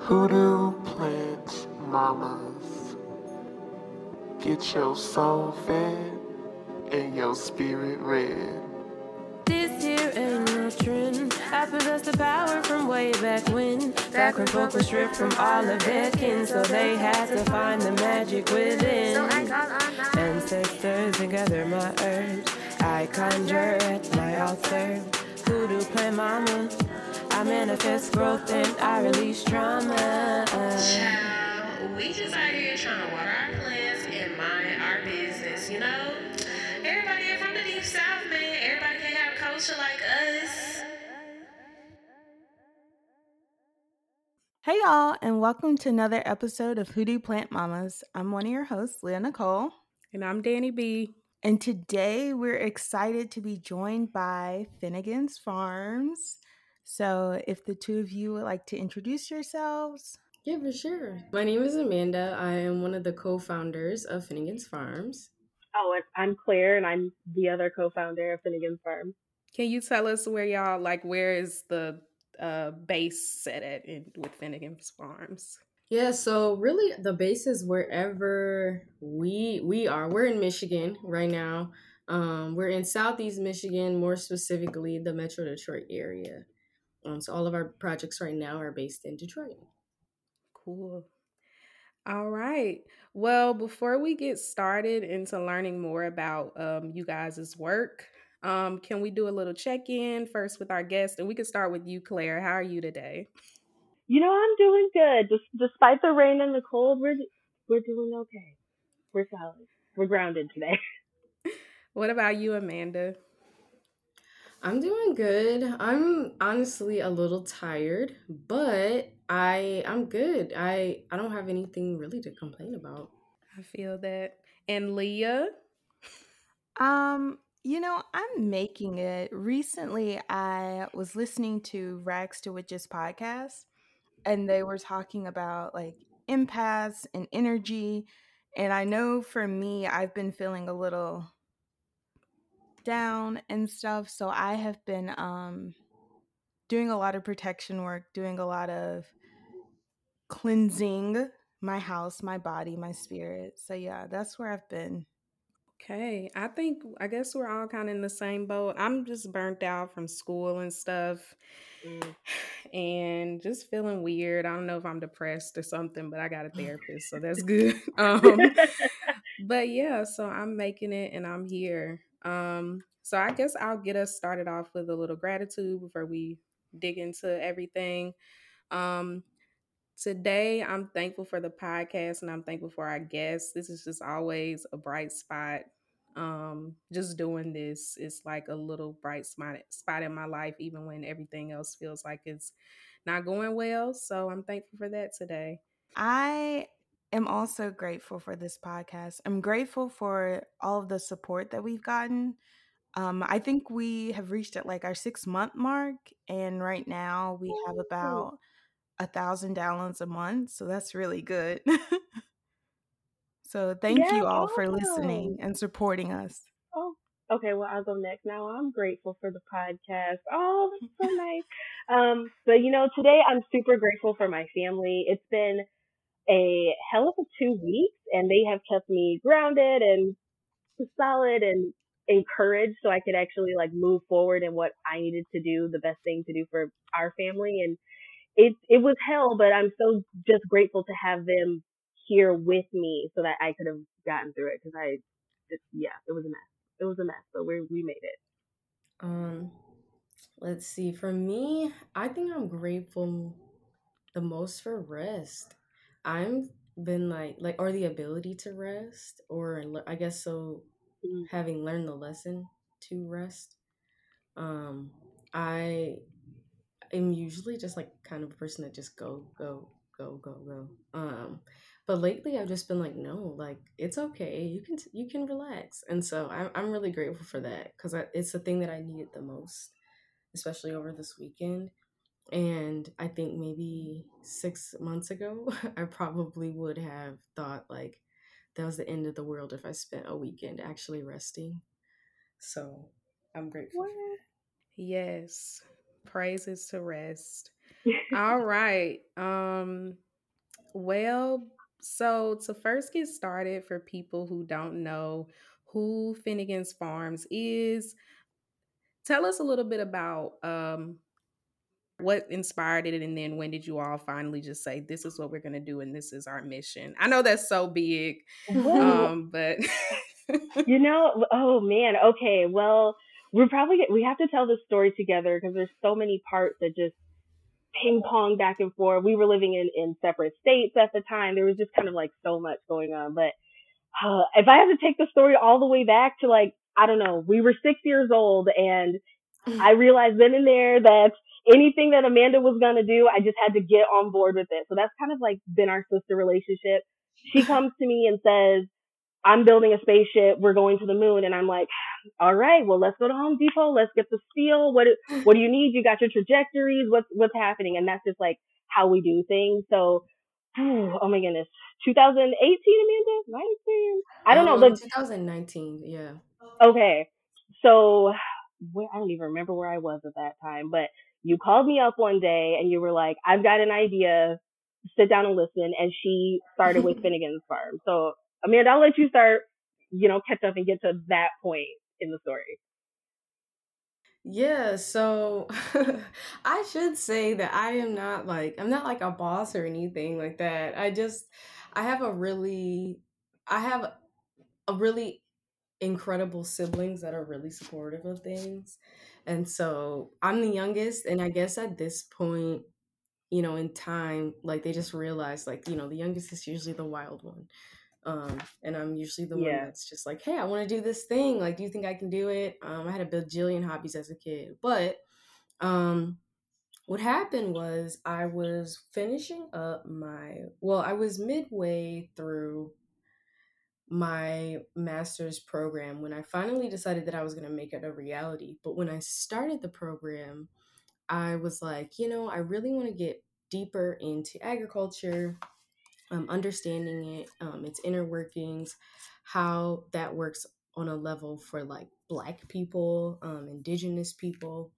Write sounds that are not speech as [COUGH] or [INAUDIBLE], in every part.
Hoodoo plant mamas. Get your soul fed and your spirit red. This here ain't no trend. I possess the power from way back when. Back when folk were stripped from all of their kin, so they had to find the magic within. So I call on my Ancestors and gather my herbs. I conjure at my altar. Hoodoo plant mama. I manifest growth and I release trauma. Child, we just out here trying to water our plants and mind our business, you know? Everybody here from the deep south, man. Everybody can have culture like us. Hey y'all, and welcome to another episode of Hoodoo Plant Mamas. I'm one of your hosts, Leah Nicole, And I'm Danny B. and today we're excited to be joined by Finnegan's Farms. So, if the two of you would like to introduce yourselves, Yeah, for sure. My name is Amanda. I am one of the co-founders of Finnegan's Farms. Oh, I'm Claire, and I'm the other co-founder of Finnegan's Farm. Can you tell us where y'all like where is the uh base set at in with Finnegan's Farms? Yeah, so really the base is wherever we we are. We're in Michigan right now. Um, we're in Southeast Michigan, more specifically the Metro Detroit area. Um, so all of our projects right now are based in Detroit. Cool. All right. Well, before we get started into learning more about um, you guys' work, um, can we do a little check-in first with our guest? And we can start with you, Claire. How are you today? You know, I'm doing good. Just despite the rain and the cold, we're we're doing okay. We're solid. We're grounded today. [LAUGHS] What about you, Amanda? I'm doing good. I'm honestly a little tired, but I I'm good. I I don't have anything really to complain about. I feel that. And Leah? um, you know, I'm making it. Recently, I was listening to Rags to Witches podcast, and they were talking about like empaths and energy. And I know for me, I've been feeling a little down and stuff. So I have been um doing a lot of protection work, doing a lot of cleansing my house, my body, my spirit. So yeah, that's where I've been. Okay, I think I guess we're all kind of in the same boat. I'm just burnt out from school and stuff Mm. [SIGHS] and just feeling weird. I don't know if I'm depressed or something, but I got a [LAUGHS] therapist, so that's good. [LAUGHS] Um [LAUGHS] but yeah, so I'm making it and I'm here. Um so I guess I'll get us started off with a little gratitude before we dig into everything. Um Today, I'm thankful for the podcast and I'm thankful for our guests. This is just always a bright spot. Um, just doing this is like a little bright spot spot in my life, even when everything else feels like it's not going well. So I'm thankful for that today. I am also grateful for this podcast. I'm grateful for all of the support that we've gotten. Um, I think we have reached at like our six month mark, and right now we have about a thousand downloads a month. So that's really good. [LAUGHS] so thank Yeah, you all for listening and supporting us. Oh, okay. Well, I'll go next. Now I'm grateful for the podcast. Oh, that's so [LAUGHS] nice. Um, so you know, today I'm super grateful for my family. It's been a hell of a two weeks, and they have kept me grounded and solid and encouraged, so I could actually like move forward in what I needed to do, the best thing to do for our family. And it it was hell, but I'm so just grateful to have them here with me so that I could have gotten through it because I, just, yeah, it was a mess. It was a mess, but we we made it. Um, let's see. For me, I think I'm grateful the most for rest. I'm been like like or the ability to rest, or I guess so. Mm. Having learned the lesson to rest, um, I am usually just like kind of a person that just go go go go go. Um, but lately I've just been like, no, like it's okay. You can you can relax, and so I'm I'm really grateful for that because it's the thing that I needed the most, especially over this weekend. And I think maybe six months ago, [LAUGHS] I probably would have thought like that was the end of the world if I spent a weekend actually resting. So I'm grateful. that. Yes. Praises to rest. All [LAUGHS] right. Um well, so to first get started for people who don't know who Finnegan's Farms is, tell us a little bit about um what inspired it and then when did you all finally just say this is what we're going to do and this is our mission? I know that's so big um but [LAUGHS] you know oh man okay well we're probably we have to tell this story together because there's so many parts that just ping pong back and forth. We were living in in separate states at the time. There was just kind of like so much going on but uh, if i have to take the story all the way back to like i don't know we were six years old and i realized then and there that anything that Amanda was gonna do, I just had to get on board with it. So that's kind of like been our sister relationship. She [LAUGHS] comes to me and says, I'm building a spaceship. We're going to the moon. And I'm like, all right, well, let's go to Home Depot. Let's get the steel. What, what do you need? You got your trajectories. What's, what's happening? And that's just like how we do things. So, oh my goodness. 2018, Amanda? 19? I don't um, know. The, 2019, yeah. Okay. So, where, I don't even remember where I was at that time, but you called me up one day and you were like, I've got an idea. Sit down and listen. And she started with [LAUGHS] Finnegan's Farm. So Amanda, I'll let you start, you know, catch up and get to that point in the story. Yeah, so [LAUGHS] I should say that I am not like I'm not like a boss or anything like that. I just I have a really I have a really incredible siblings that are really supportive of things. And so I'm the youngest, and I guess at this point, you know, in time, like they just realize, like, you know, the youngest is usually the wild one. Um, and I'm usually the yeah. one that's just like, hey, I want to do this thing. Like, do you think I can do it? Um, I had a bajillion hobbies as a kid. But um, what happened was I was finishing up my, well, I was midway through my master's program when I finally decided that I was going to make it a reality. But when I started the program, I was like, you know, I really want to get deeper into agriculture, um, understanding it, um, its inner workings, how that works on a level for like Black people, um, Indigenous people.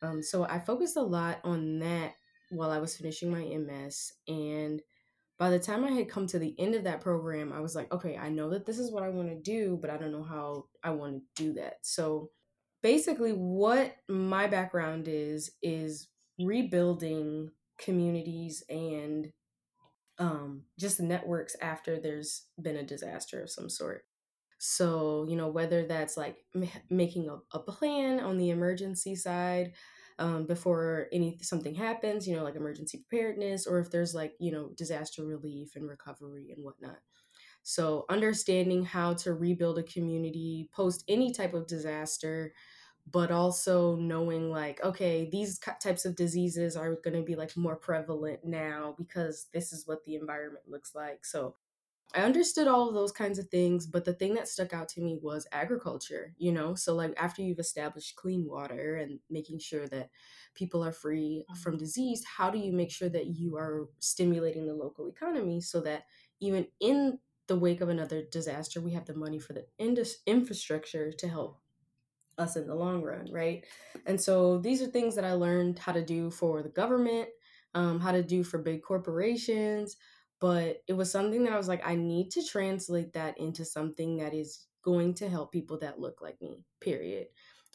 Um, so I focused a lot on that while I was finishing my MS. And by the time I had come to the end of that program, I was like, okay, I know that this is what I want to do, but I don't know how I want to do that. So basically, what my background is, is rebuilding communities and um, just networks after there's been a disaster of some sort. So, you know, whether that's like m- making a, a plan on the emergency side, um, before any something happens, you know, like emergency preparedness, or if there's like you know disaster relief and recovery and whatnot. So understanding how to rebuild a community post any type of disaster, but also knowing like okay these types of diseases are going to be like more prevalent now because this is what the environment looks like so I understood all of those kinds of things, but the thing that stuck out to me was agriculture, you know? So, like, after you've established clean water and making sure that people are free from mm-hmm. disease, how do you make sure that you are stimulating the local economy so that even in the wake of another disaster, we have the money for the indus- infrastructure to help us in the long run, right? And so, these are things that I learned how to do for the government, um, how to do for big corporations but it was something that I was like, I need to translate that into something that is going to help people that look like me, period.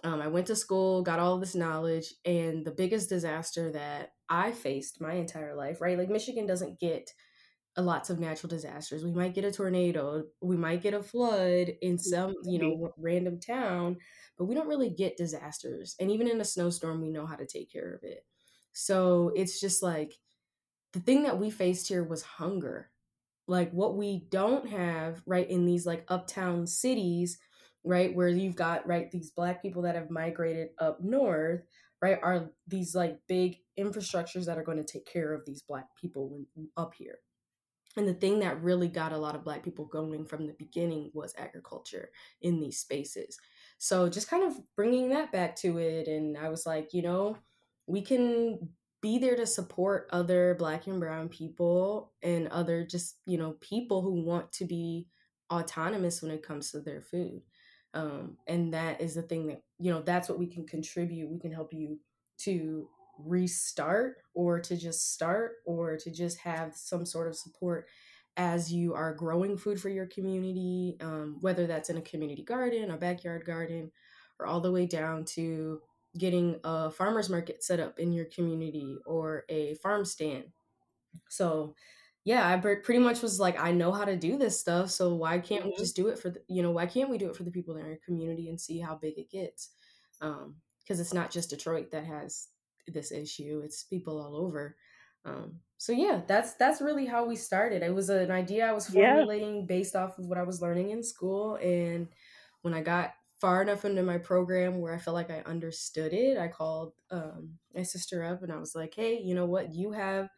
Um, I went to school, got all this knowledge, and the biggest disaster that I faced my entire life, right? Like Michigan doesn't get lots of natural disasters. We might get a tornado, we might get a flood in some, you know, random town, but we don't really get disasters. And even in a snowstorm, we know how to take care of it. So it's just like the thing that we faced here was hunger. Like what we don't have, right, in these like uptown cities, right, where you've got, right, these black people that have migrated up north, right, are these like big infrastructures that are going to take care of these black people when, up here. And the thing that really got a lot of black people going from the beginning was agriculture in these spaces. So just kind of bringing that back to it. And I was like, you know, we can be there to support other black and brown people and other just you know people who want to be autonomous when it comes to their food um, and that is the thing that you know that's what we can contribute we can help you to restart or to just start or to just have some sort of support as you are growing food for your community, um, whether that's in a community garden, a backyard garden, or all the way down to getting a farmer's market set up in your community or a farm stand. So, yeah, I pretty much was like, I know how to do this stuff. So why can't we mm-hmm. just do it for the, you know, why can't we do it for the people in our community and see how big it gets? Um, because it's not just Detroit that has this issue; it's people all over. Um, so yeah, that's that's really how we started. It was an idea I was formulating yeah. based off of what I was learning in school, and when I got far enough into my program where I felt like I understood it, I called um, my sister up and I was like, "Hey, you know what? You have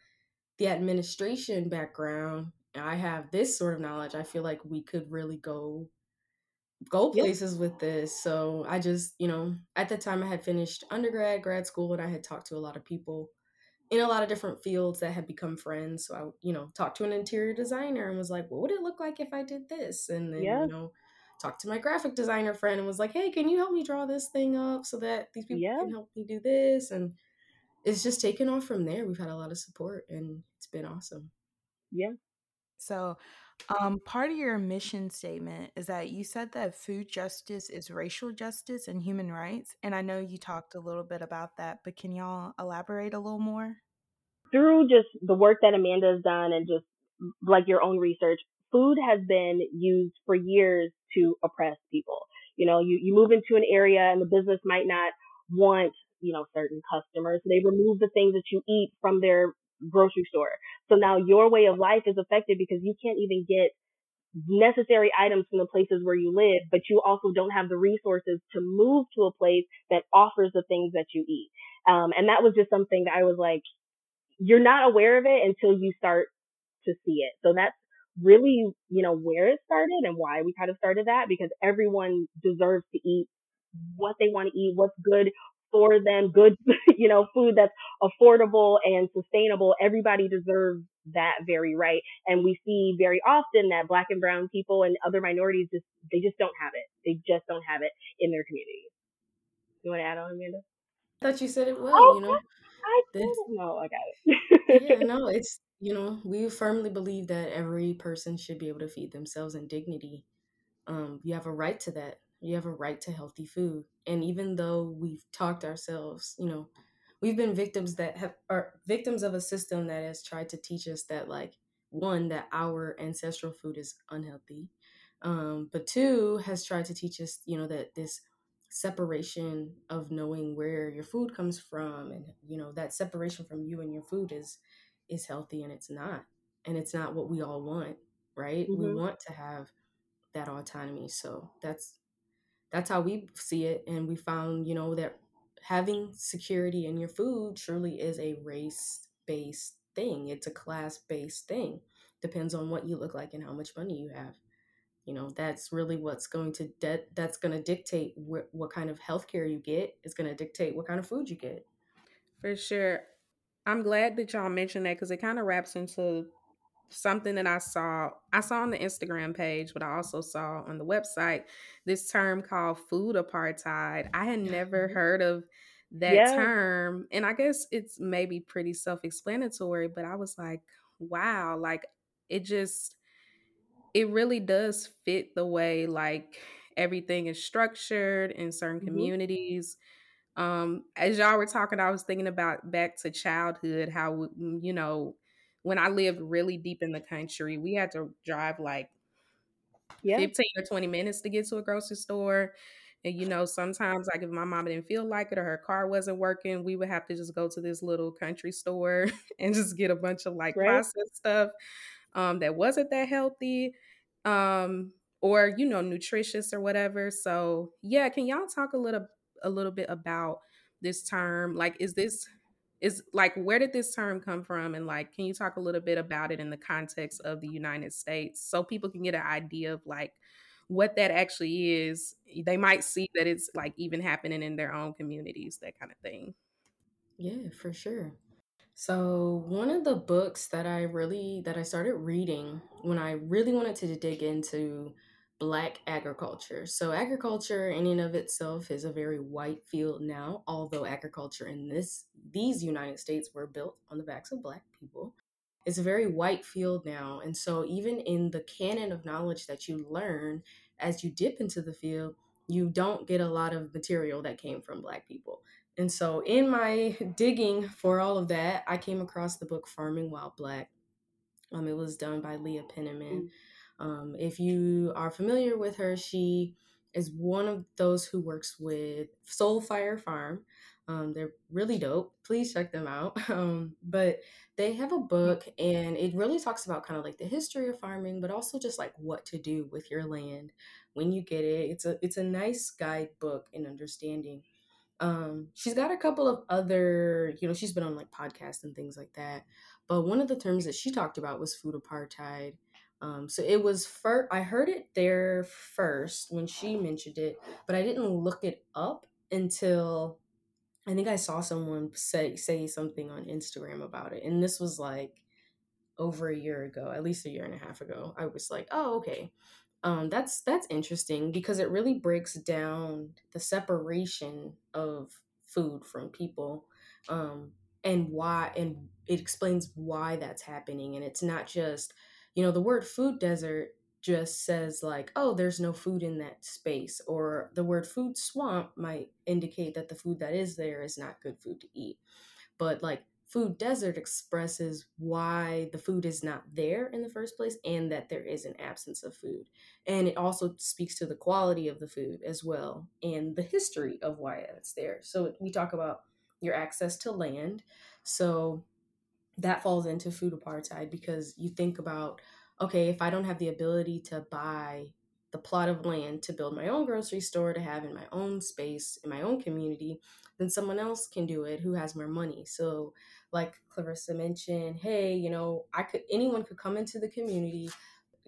the administration background. I have this sort of knowledge. I feel like we could really go go places with this. So I just, you know, at the time I had finished undergrad, grad school, and I had talked to a lot of people in a lot of different fields that had become friends. So I, you know, talked to an interior designer and was like, what would it look like if I did this? And then, yeah. you know, talked to my graphic designer friend and was like, hey, can you help me draw this thing up so that these people yeah. can help me do this? And it's just taken off from there. We've had a lot of support and it's been awesome. Yeah. So um, part of your mission statement is that you said that food justice is racial justice and human rights. And I know you talked a little bit about that, but can y'all elaborate a little more? Through just the work that Amanda has done and just like your own research, food has been used for years to oppress people. You know, you, you move into an area and the business might not want, you know, certain customers. They remove the things that you eat from their grocery store. So now your way of life is affected because you can't even get necessary items from the places where you live, but you also don't have the resources to move to a place that offers the things that you eat. Um, and that was just something that I was like, you're not aware of it until you start to see it. So that's really, you know, where it started and why we kind of started that because everyone deserves to eat what they want to eat, what's good for them, good, [LAUGHS] you know, food that's affordable and sustainable. Everybody deserves that very right. And we see very often that black and brown people and other minorities just, they just don't have it. They just don't have it in their communities. You want to add on, Amanda? I thought you said it well, oh, you know. I didn't know. I got it. yeah, no, it's, you know, we firmly believe that every person should be able to feed themselves in dignity. Um, you have a right to that you have a right to healthy food. And even though we've talked ourselves, you know, we've been victims that have are victims of a system that has tried to teach us that like one that our ancestral food is unhealthy um, but two has tried to teach us you know that this separation of knowing where your food comes from and you know that separation from you and your food is is healthy and it's not and it's not what we all want right? Mm-hmm. we want to have that autonomy so that's that's how we see it and we found you know that having security in your food truly is a race based thing. It's a class based thing. Depends on what you look like and how much money you have. You know that's really what's going to de- that's going to dictate wh- what kind of healthcare you get is going to dictate what kind of food you get. For sure i'm glad that y'all mentioned that because it kind of wraps into something that I saw. I saw on the Instagram page, but I also saw on the website this term called food apartheid. I had never mm-hmm. heard of that yeah. term. And I guess it's maybe pretty self explanatory, but I was like, wow, like it just, it really does fit the way like everything is structured in certain mm-hmm. communities. Um, as y'all were talking, I was thinking about back to childhood, how, you know, when I lived really deep in the country, we had to drive like yeah. 15 or 20 minutes to get to a grocery store. And you know, sometimes like if my mom didn't feel like it or her car wasn't working, we would have to just go to this little country store [LAUGHS] and just get a bunch of like right. processed stuff um, that wasn't that healthy um, or you know nutritious or whatever. So yeah, can y'all talk a little a little bit about this term? Like, is this is like where did this term come from? And like can you talk a little bit about it in the context of the united states so people can get an idea of like what that actually is? They might see that it's like even happening in their own communities that kind of thing. Yeah for sure. So one of the books that i really that i started reading when i really wanted to dig into black agriculture. So agriculture in and of itself is a very white field now, although agriculture in this these United States were built on the backs of black people. It's a very white field now. And so even in the canon of knowledge that you learn as you dip into the field, you don't get a lot of material that came from black people. And so in my [LAUGHS] digging for all of that, I came across the book Farming While Black. Um, it was done by Leah Penniman. Um, if you are familiar with her, she is one of those who works with Soul Fire Farm. Um, they're really dope. Please check them out. [LAUGHS] Um, but they have a book, and it really talks about kind of like the history of farming, but also just like what to do with your land when you get it. It's a it's a nice guidebook in understanding. Um, she's got a couple of other, you know, she's been on like podcasts and things like that. But one of the terms that she talked about was food apartheid. Um, so it was first, I heard it there first when she mentioned it, but I didn't look it up until I think I saw someone say say something on Instagram about it. And this was like over a year ago, at least a year and a half ago. I was like, oh, okay. Um, that's that's interesting because it really breaks down the separation of food from people um, and why and it explains why that's happening and it's not just you know the word food desert just says like oh there's no food in that space or the word food swamp might indicate that the food that is there is not good food to eat. But like food desert expresses why the food is not there in the first place and that there is an absence of food. And it also speaks to the quality of the food as well and the history of why it's there. So we talk about your access to land. So that falls into food apartheid because you think about okay, if I don't have the ability to buy the plot of land to build my own grocery store to have in my own space in my own community, then someone else can do it who has more money. So, like Clarissa mentioned, hey, you know, I could anyone could come into the community,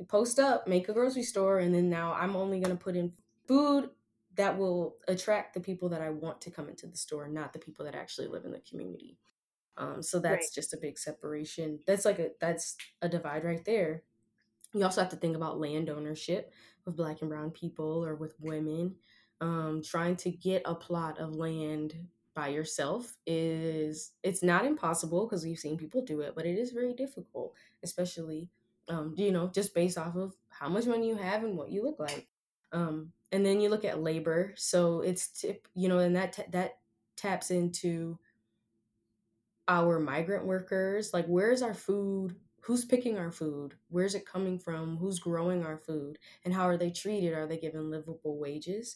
post up, make a grocery store, and then now I'm only going to put in food that will attract the people that I want to come into the store, not the people that actually live in the community. Um, so that's right. just a big separation. That's like a that's a divide right there. You also have to think about land ownership with black and brown people or with women. Um, trying to get a plot of land by yourself is it's not impossible because we've seen people do it, but it is very difficult, especially um, you know just based off of how much money you have and what you look like. Um, and then you look at labor, so it's tip, you know, and that t- that taps into our migrant workers. Like, where's our food? Who's picking our food? Where's it coming from? Who's growing our food? And how are they treated? Are they given livable wages?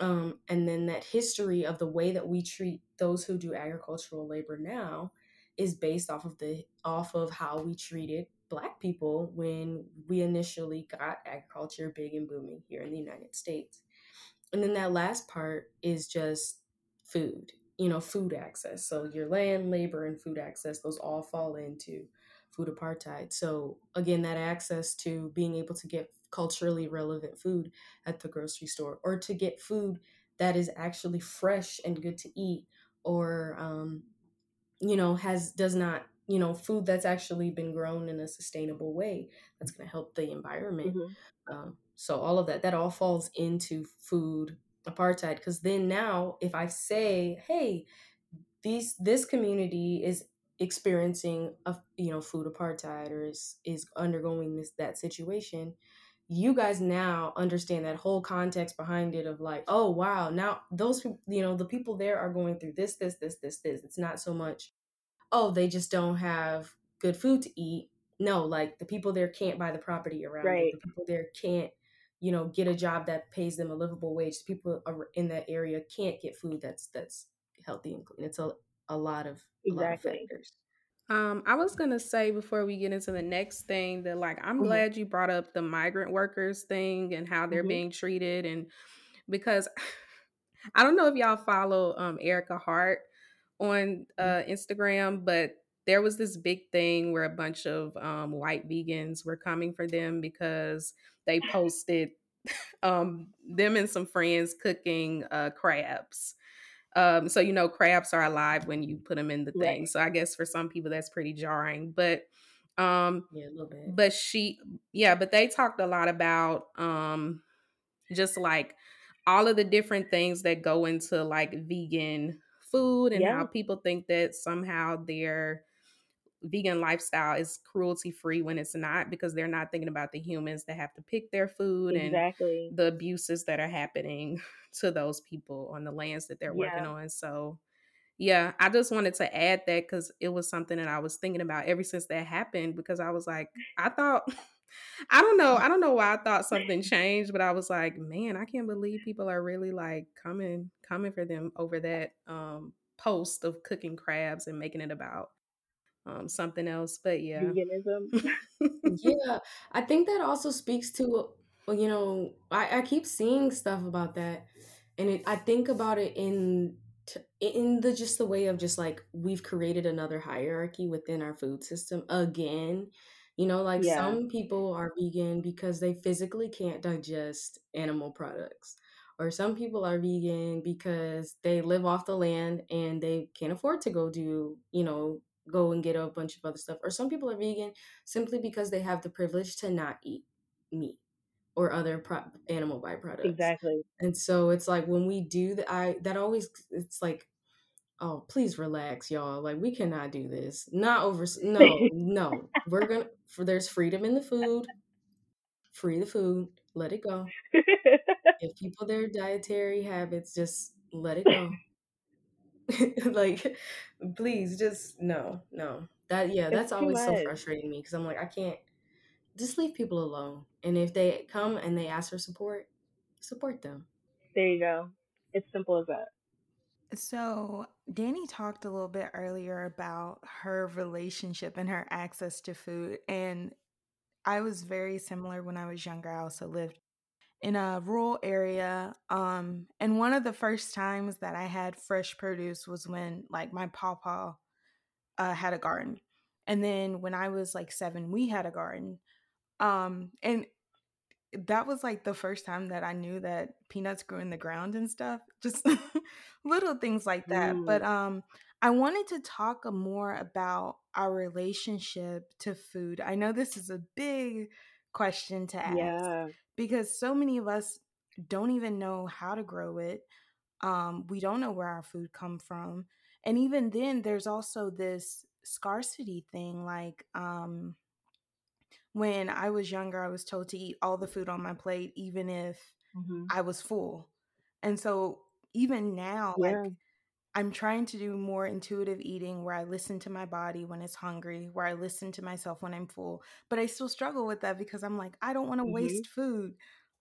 Um, and then that history of the way that we treat those who do agricultural labor now is based off of the off of how we treated black people when we initially got agriculture big and booming here in the united states. And then that last part is just food you know food access so your land labor and food access those all fall into food apartheid. So, again, that access to being able to get culturally relevant food at the grocery store or to get food that is actually fresh and good to eat or, um, you know, has, does not, you know, food that's actually been grown in a sustainable way that's going to help the environment. Mm-hmm. Um, so, all of that, that all falls into food apartheid because then now if I say, hey, these this community is experiencing a you know food apartheid or is is undergoing this that situation you guys now understand that whole context behind it of like oh wow now those you know the people there are going through this this this this this it's not so much oh they just don't have good food to eat no like the people there can't buy the property around right. the people there can't you know get a job that pays them a livable wage people in that area can't get food that's that's healthy and clean it's a a lot of exactly. lot of factors. Um, I was gonna say before we get into the next thing that like I'm mm-hmm. glad you brought up the migrant workers thing and how they're mm-hmm. being treated and because [LAUGHS] I don't know if y'all follow um, Ericka Hart on mm-hmm. uh, Instagram, but there was this big thing where a bunch of um, white vegans were coming for them because they posted [LAUGHS] um, them and some friends cooking uh, crabs um, so you know, crabs are alive when you put them in the thing. Right. So I guess for some people that's pretty jarring. But um yeah, a little bit. But she yeah, but they talked a lot about um just like all of the different things that go into like vegan food and Yeah. how people think that somehow their vegan lifestyle is cruelty free when it's not because they're not thinking about the humans that have to pick their food and the abuses that are happening [LAUGHS] to those people on the lands that they're working Yeah. on. So, yeah, I just wanted to add that because it was something that I was thinking about ever since that happened. Because I was like, [LAUGHS] I thought, [LAUGHS] I don't know, I don't know why I thought something changed, but I was like, man, I can't believe people are really like coming, coming for them over that um, post of cooking crabs and making it about um, something else. But yeah, Veganism. [LAUGHS] Yeah, I think that also speaks to, you know, I, I keep seeing stuff about that, and it, I think about it in t- in the just the way of just like we've created another hierarchy within our food system again. You know, like Yeah. some people are vegan because they physically can't digest animal products. Or some people are vegan because they live off the land and they can't afford to go do, you know, go and get a bunch of other stuff. Or some people are vegan simply because they have the privilege to not eat meat or other pro- animal byproducts. exactly. And so it's like when we do that, I that always it's like, oh, please relax, y'all. Like we cannot do this. Not over. No, [LAUGHS] no. We're gonna. For there's freedom in the food. Free the food. Let it go. [LAUGHS] If people their dietary habits, just let it go. [LAUGHS] like, please, just no, no. That yeah, It's that's too always so frustrating me because I'm like, I can't. Just leave people alone. And if they come and they ask for support, support them. there you go. It's simple as that. So, Danny talked a little bit earlier about her relationship and her access to food. And I was very similar when I was younger. I also lived in a rural area. Um, and one of the first times that I had fresh produce was when, like, my pawpaw uh, had a garden. And then when I was like seven, we had a garden. Um, and that was like the first time that I knew that peanuts grew in the ground and stuff. [LAUGHS] Just little things like that. Mm. But um I wanted to talk more about our relationship to food. I know this is a big question to ask Yeah. Because so many of us don't even know how to grow it. Um, we don't know where our food come from. And even then there's also this scarcity thing like um when I was younger, I was told to eat all the food on my plate, even if hmm I was full. And so even now, Yeah. like I'm trying to do more intuitive eating where I listen to my body when it's hungry, where I listen to myself when I'm full. But I still struggle with that because I'm like, I don't want to hmm waste food.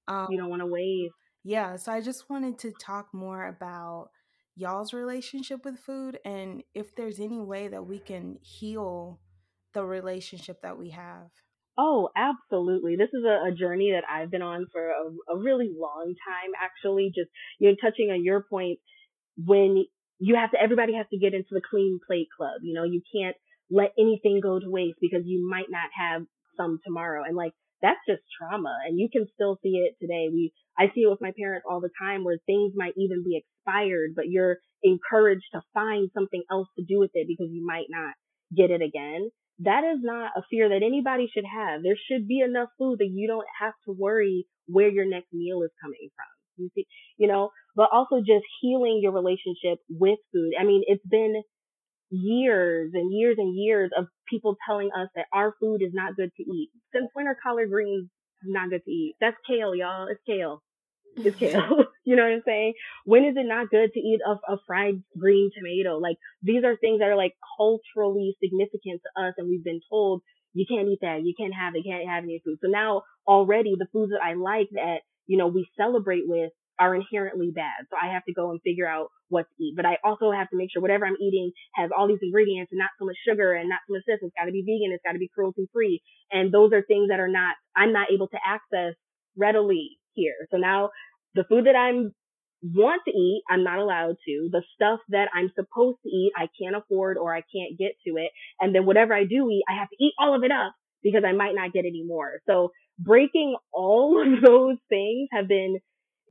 Um, You don't want to waste. yeah, so I just wanted to talk more about y'all's relationship with food and if there's any way that we can heal the relationship that we have. Oh, absolutely. This is a, a journey that I've been on for a, a really long time, actually. Just, you know, touching on your point, when you have to, everybody has to get into the clean plate club. You know, you can't let anything go to waste because you might not have some tomorrow. And like, that's just trauma. And you can still see it today. We, I see it with my parents all the time where things might even be expired, but you're encouraged to find something else to do with it because you might not get it again that is not a fear that anybody should have. There should be enough food that you don't have to worry where your next meal is coming from. You see, you know, but also just healing your relationship with food. I mean, it's been years and years and years of people telling us that our food is not good to eat. Since when are collard greens not good to eat? That's kale, y'all. It's kale. It's [LAUGHS] kale. [LAUGHS] you know what I'm saying? When is it not good to eat a, a fried green tomato? Like these are things that are like culturally significant to us, and we've been told you can't eat that, you can't have it, you can't have any food. So now already the foods that I like that you know we celebrate with are inherently bad. So I have to go and figure out what to eat. But I also have to make sure whatever I'm eating has all these ingredients and not so much sugar and not so much this. It's got to be vegan. It's got to be cruelty free. And those are things that are not, I'm not able to access readily here. So now the food that I'm want to eat, I'm not allowed to. The stuff that I'm supposed to eat, I can't afford or I can't get to it. And then whatever I do eat, I have to eat all of it up because I might not get any more. So breaking all of [LAUGHS] those things have been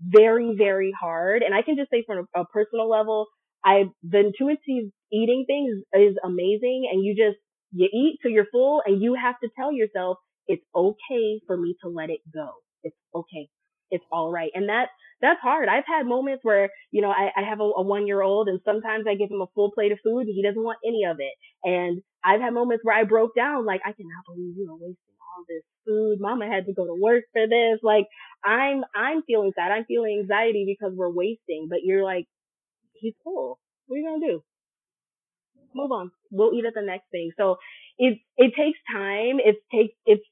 very, very hard. And I can just say from a, a personal level, I, the intuitive eating thing is, is amazing. And you just, you eat till you're full and you have to tell yourself, it's okay for me to let it go. It's okay. it's all right. And that's that's hard. I've had moments where, you know, I, I have a, a one year old and sometimes I give him a full plate of food and he doesn't want any of it. And I've had moments where I broke down, like, I cannot believe you are wasting all this food. Mama had to go to work for this. Like, I'm, I'm feeling sad. I'm feeling anxiety because we're wasting, but you're like, he's full. What are you going to do? Move on. We'll eat at the next thing. So it it takes time. It takes it's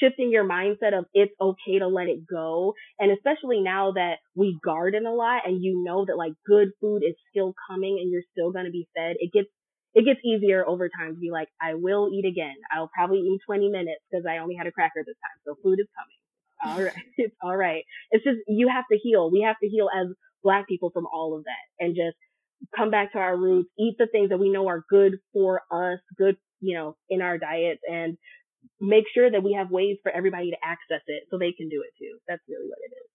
shifting your mindset of it's okay to let it go. And especially now that we garden a lot and you know that like good food is still coming and you're still gonna be fed, it gets it gets easier over time to be like, I will eat again. I'll probably eat 20 minutes because I only had a cracker this time. So food is coming. All right. [LAUGHS] It's all right. It's just, you have to heal. We have to heal as black people from all of that and just come back to our roots, eat the things that we know are good for us, good you know, in our diets and make sure that we have ways for everybody to access it so they can do it too. That's really what it is.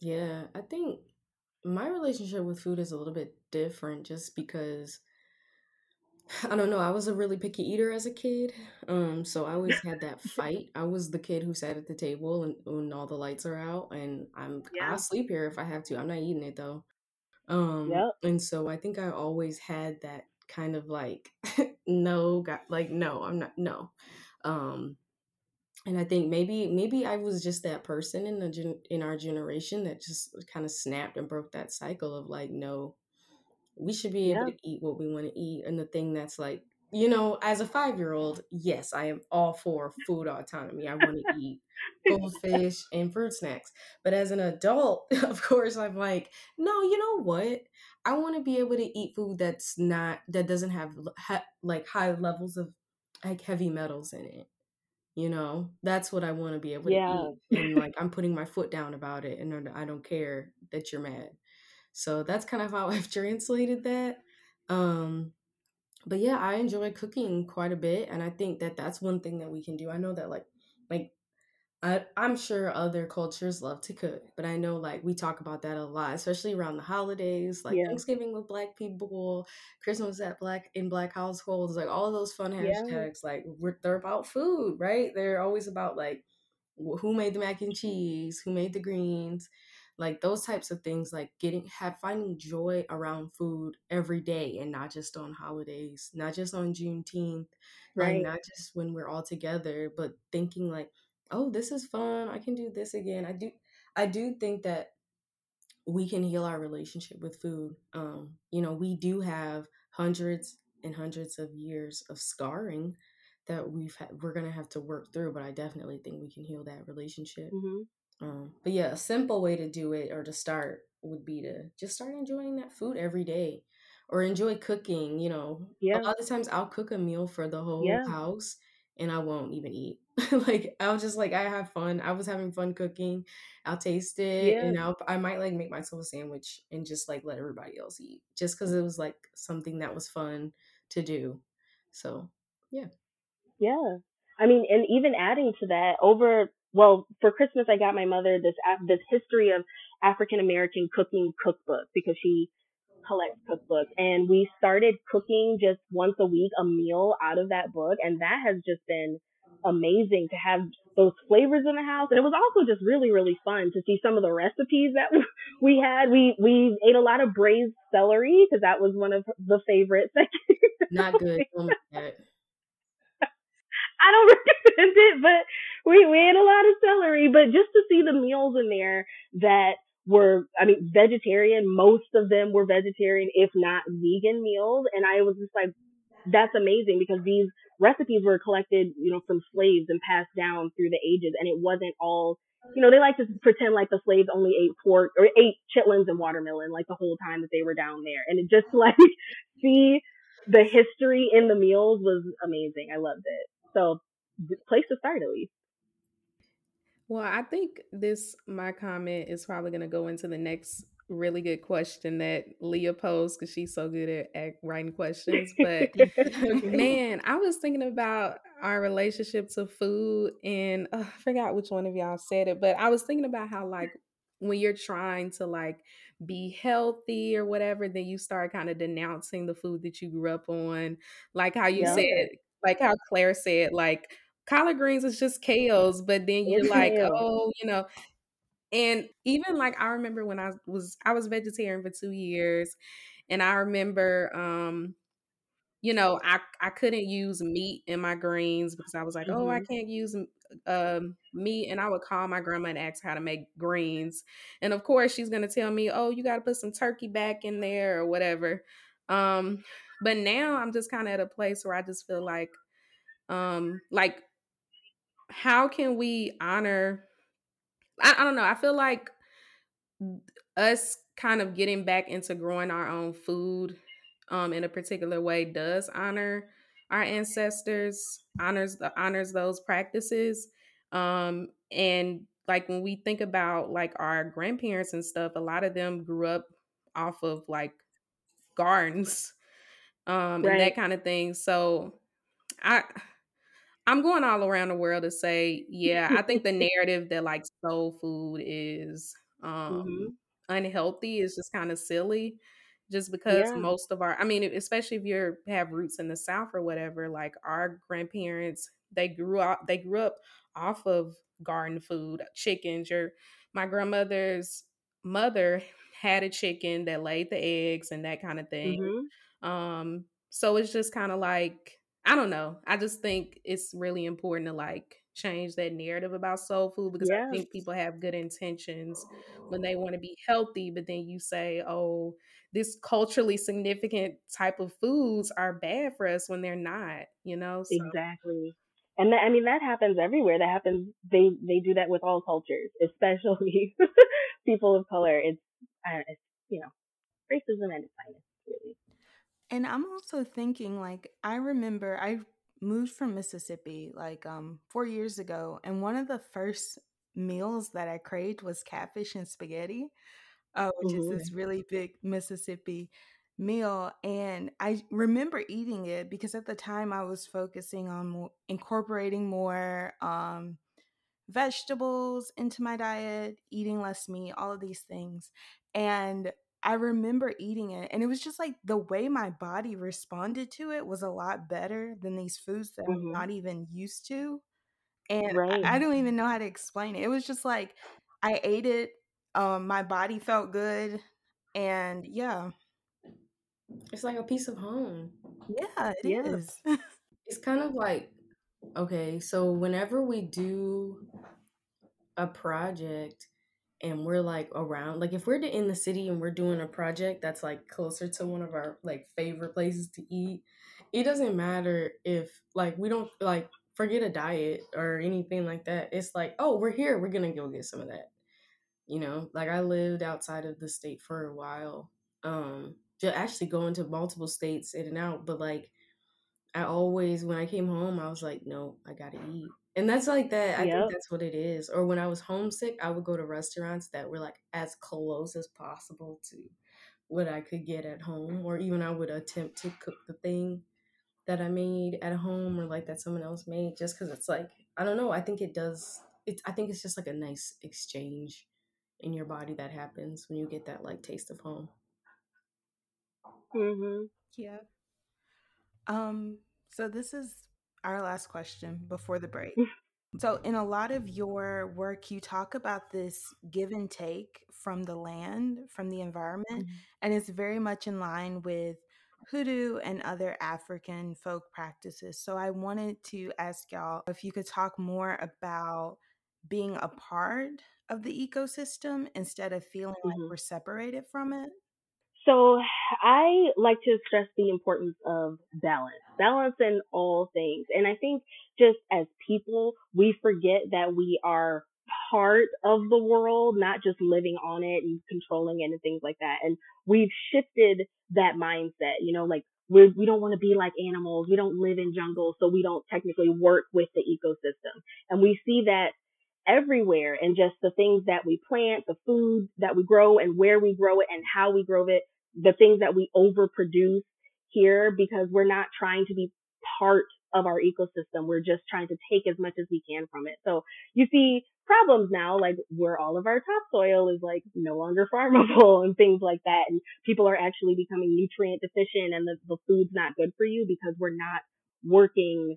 Yeah, I think my relationship with food is a little bit different just because [LAUGHS] I don't know, I was a really picky eater as a kid. Um so I always had that [LAUGHS] fight. I was the kid who sat at the table and when all the lights are out and I'm yeah. I'll sleep here if I have to. I'm not eating it though. Um yep. and so I think I always had that kind of like [LAUGHS] no got like no i'm not no um and i think maybe maybe i was just that person in the gen- in our generation that just kind of snapped and broke that cycle of like no we should be able yeah. to eat what we want to eat and the thing that's like you know as a five year old yes i am all for food autonomy i want to eat goldfish [LAUGHS] and fruit snacks but as an adult [LAUGHS] of course i'm like no you know what I want to be able to eat food that's not that doesn't have like high levels of like heavy metals in it. You know, that's what I want to be able yeah. to eat. And like [LAUGHS] I'm putting my foot down about it and I don't care that you're mad. So that's kind of how [LAUGHS] I've translated that. Um but yeah, I enjoy cooking quite a bit and I think that that's one thing that we can do. I know that like like I, I'm sure other cultures love to cook, but I know like we talk about that a lot, especially around the holidays, like yeah. Thanksgiving with Black people, Christmas at Black in Black households, like all those fun hashtags. Yeah. Like we're, they're about food, right? They're always about like who made the mac and cheese, who made the greens, like those types of things. Like getting have finding joy around food every day, and not just on holidays, not just on Juneteenth, right? Like not just when we're all together, but thinking like oh, this is fun. I can do this again. I do I do think that we can heal our relationship with food. Um, you know, we do have hundreds and hundreds of years of scarring that we've had, we're gonna have to work through. But I definitely think we can heal that relationship. Mm-hmm. Um, but yeah, a simple way to do it or to start would be to just start enjoying that food every day, or enjoy cooking. You know, yeah. a lot of times I'll cook a meal for the whole yeah. house, and I won't even eat. [LAUGHS] like I'll just like I have fun. I was having fun cooking. I'll taste it yeah. and I'll I might like make myself a sandwich and just like let everybody else eat just cuz it was like something that was fun to do. So, yeah. Yeah. I mean, and even adding to that over well, for Christmas I got my mother this this history of African American cooking cookbook because she collects cookbooks and we started cooking just once a week a meal out of that book and that has just been amazing to have those flavors in the house. And it was also just really, really fun to see some of the recipes that [LAUGHS] we had. We, we ate a lot of braised celery because that was one of the favorites. [LAUGHS] Not good. Oh I don't [LAUGHS] recommend it, but we, we a lot of celery, but just to see the meals in there that were, I mean, vegetarian, most of them were vegetarian, if not vegan meals. And I was just like, that's amazing because these recipes were collected, you know, from slaves and passed down through the ages. And it wasn't all, you know, they like to pretend like the slaves only ate pork or ate chitlins and watermelon like the whole time that they were down there. And it just [LAUGHS] like see the history in the meals was amazing. I loved it. So place to start at least. Well, I think this my comment is probably going to go into the next really good question that Leah posed because she's so good at, at writing questions. [LAUGHS] But man, I was thinking about our relationship to food, and uh, I forgot which one of y'all said it, but I was thinking about how like when you're trying to like be healthy or whatever, then you start kind of denouncing the food that you grew up on, like how you yeah. said, like how Claire said, like collard greens is just kales, but then you're like, oh, you know, And even like I remember when I was I was vegetarian for two years, and I remember um you know, I I couldn't use meat in my greens because I was like, oh, I Mhm. can't use um meat, and I would call my grandma and ask how to make greens, and of course she's gonna tell me, oh, you got to put some turkey back in there or whatever. Um, but now I'm just kind of at a place where I just feel like, um, like how can we honor? I, I don't know. I feel like us kind of getting back into growing our own food um, in a particular way does honor our ancestors, honors the honors those practices. Um, and like when we think about like our grandparents and stuff, a lot of them grew up off of like gardens um, and that kind of thing. So I I'm going all around the world to say, yeah, I think the [LAUGHS] narrative that like soul food is um Mhm. unhealthy is just kind of silly. Just because Yeah. most of our I mean, especially if you're have roots in the South or whatever, like our grandparents, they grew up they grew up off of garden food, chickens. Your my grandmother's mother had a chicken that laid the eggs and that kind of thing. Mhm. Um, so it's just kind of like I don't know. I just think it's really important to like change that narrative about soul food because I think people have good intentions when they want to be healthy, but then you say, "Oh, this culturally significant type of foods are bad for us when they're not," you know? So Exactly. And that, I mean that happens everywhere. That happens. They they do that with all cultures, [LAUGHS] especially people of color. It's, uh, it's you know racism at its finest, really. And I'm also thinking like I remember I moved from Mississippi like um 4 years ago and one of the first meals that I craved was catfish and spaghetti, uh, which is Mhm. this really big Mississippi meal and I remember eating it because at the time I was focusing on incorporating more um vegetables into my diet, eating less meat, all of these things. And I remember eating it, and it was just like the way my body responded to it was a lot better than these foods that I'm Mhm. not even used to. And Right. I, I don't even know how to explain it. It was just like I ate it, um, my body felt good, and yeah, It's like a piece of home. yeah, it Yeah. is. [LAUGHS] It's kind of like okay, so whenever we do a project and we're like around like if we're in the city and we're doing a project that's like closer to one of our like favorite places to eat it doesn't matter if like we don't like forget a diet or anything like that. It's like oh we're here we're gonna go get some of that. You know like i lived outside of the state for a while um to actually going to multiple states in and out but like i always when i came home i was like no i gotta eat and that's like that i think that's what it is or when i was homesick i would go to restaurants that were like as close as possible to what i could get at home or even i would attempt to cook the thing that i made at home or like that someone else made just because it's like i don't know i think it does it i think it's just like a nice exchange in your body that happens when you get that like taste of home Mhm. yeah. Um, so this is our last question before the break. So, in a lot of your work, you talk about this give and take from the land, from the environment, Mhm. and it's very much in line with hoodoo and other African folk practices. So, I wanted to ask y'all if you could talk more about being a part of the ecosystem instead of feeling like Mhm. we're separated from it. So I like to stress the importance of balance, balance in all things. And I think just as people, we forget that we are part of the world, not just living on it and controlling it and things like that. And we've shifted that mindset, you know, like we we don't want to be like animals. We don't live in jungles, so we don't technically work with the ecosystem. And we see that everywhere and just the things that we plant, the food that we grow and where we grow it and how we grow it, the things that we overproduce here because we're not trying to be part of our ecosystem. We're just trying to take as much as we can from it. So you see problems now, like where all of our topsoil is like no longer [LAUGHS] farmable and things like that. And people are actually becoming nutrient deficient and the, the food's not good for you because we're not working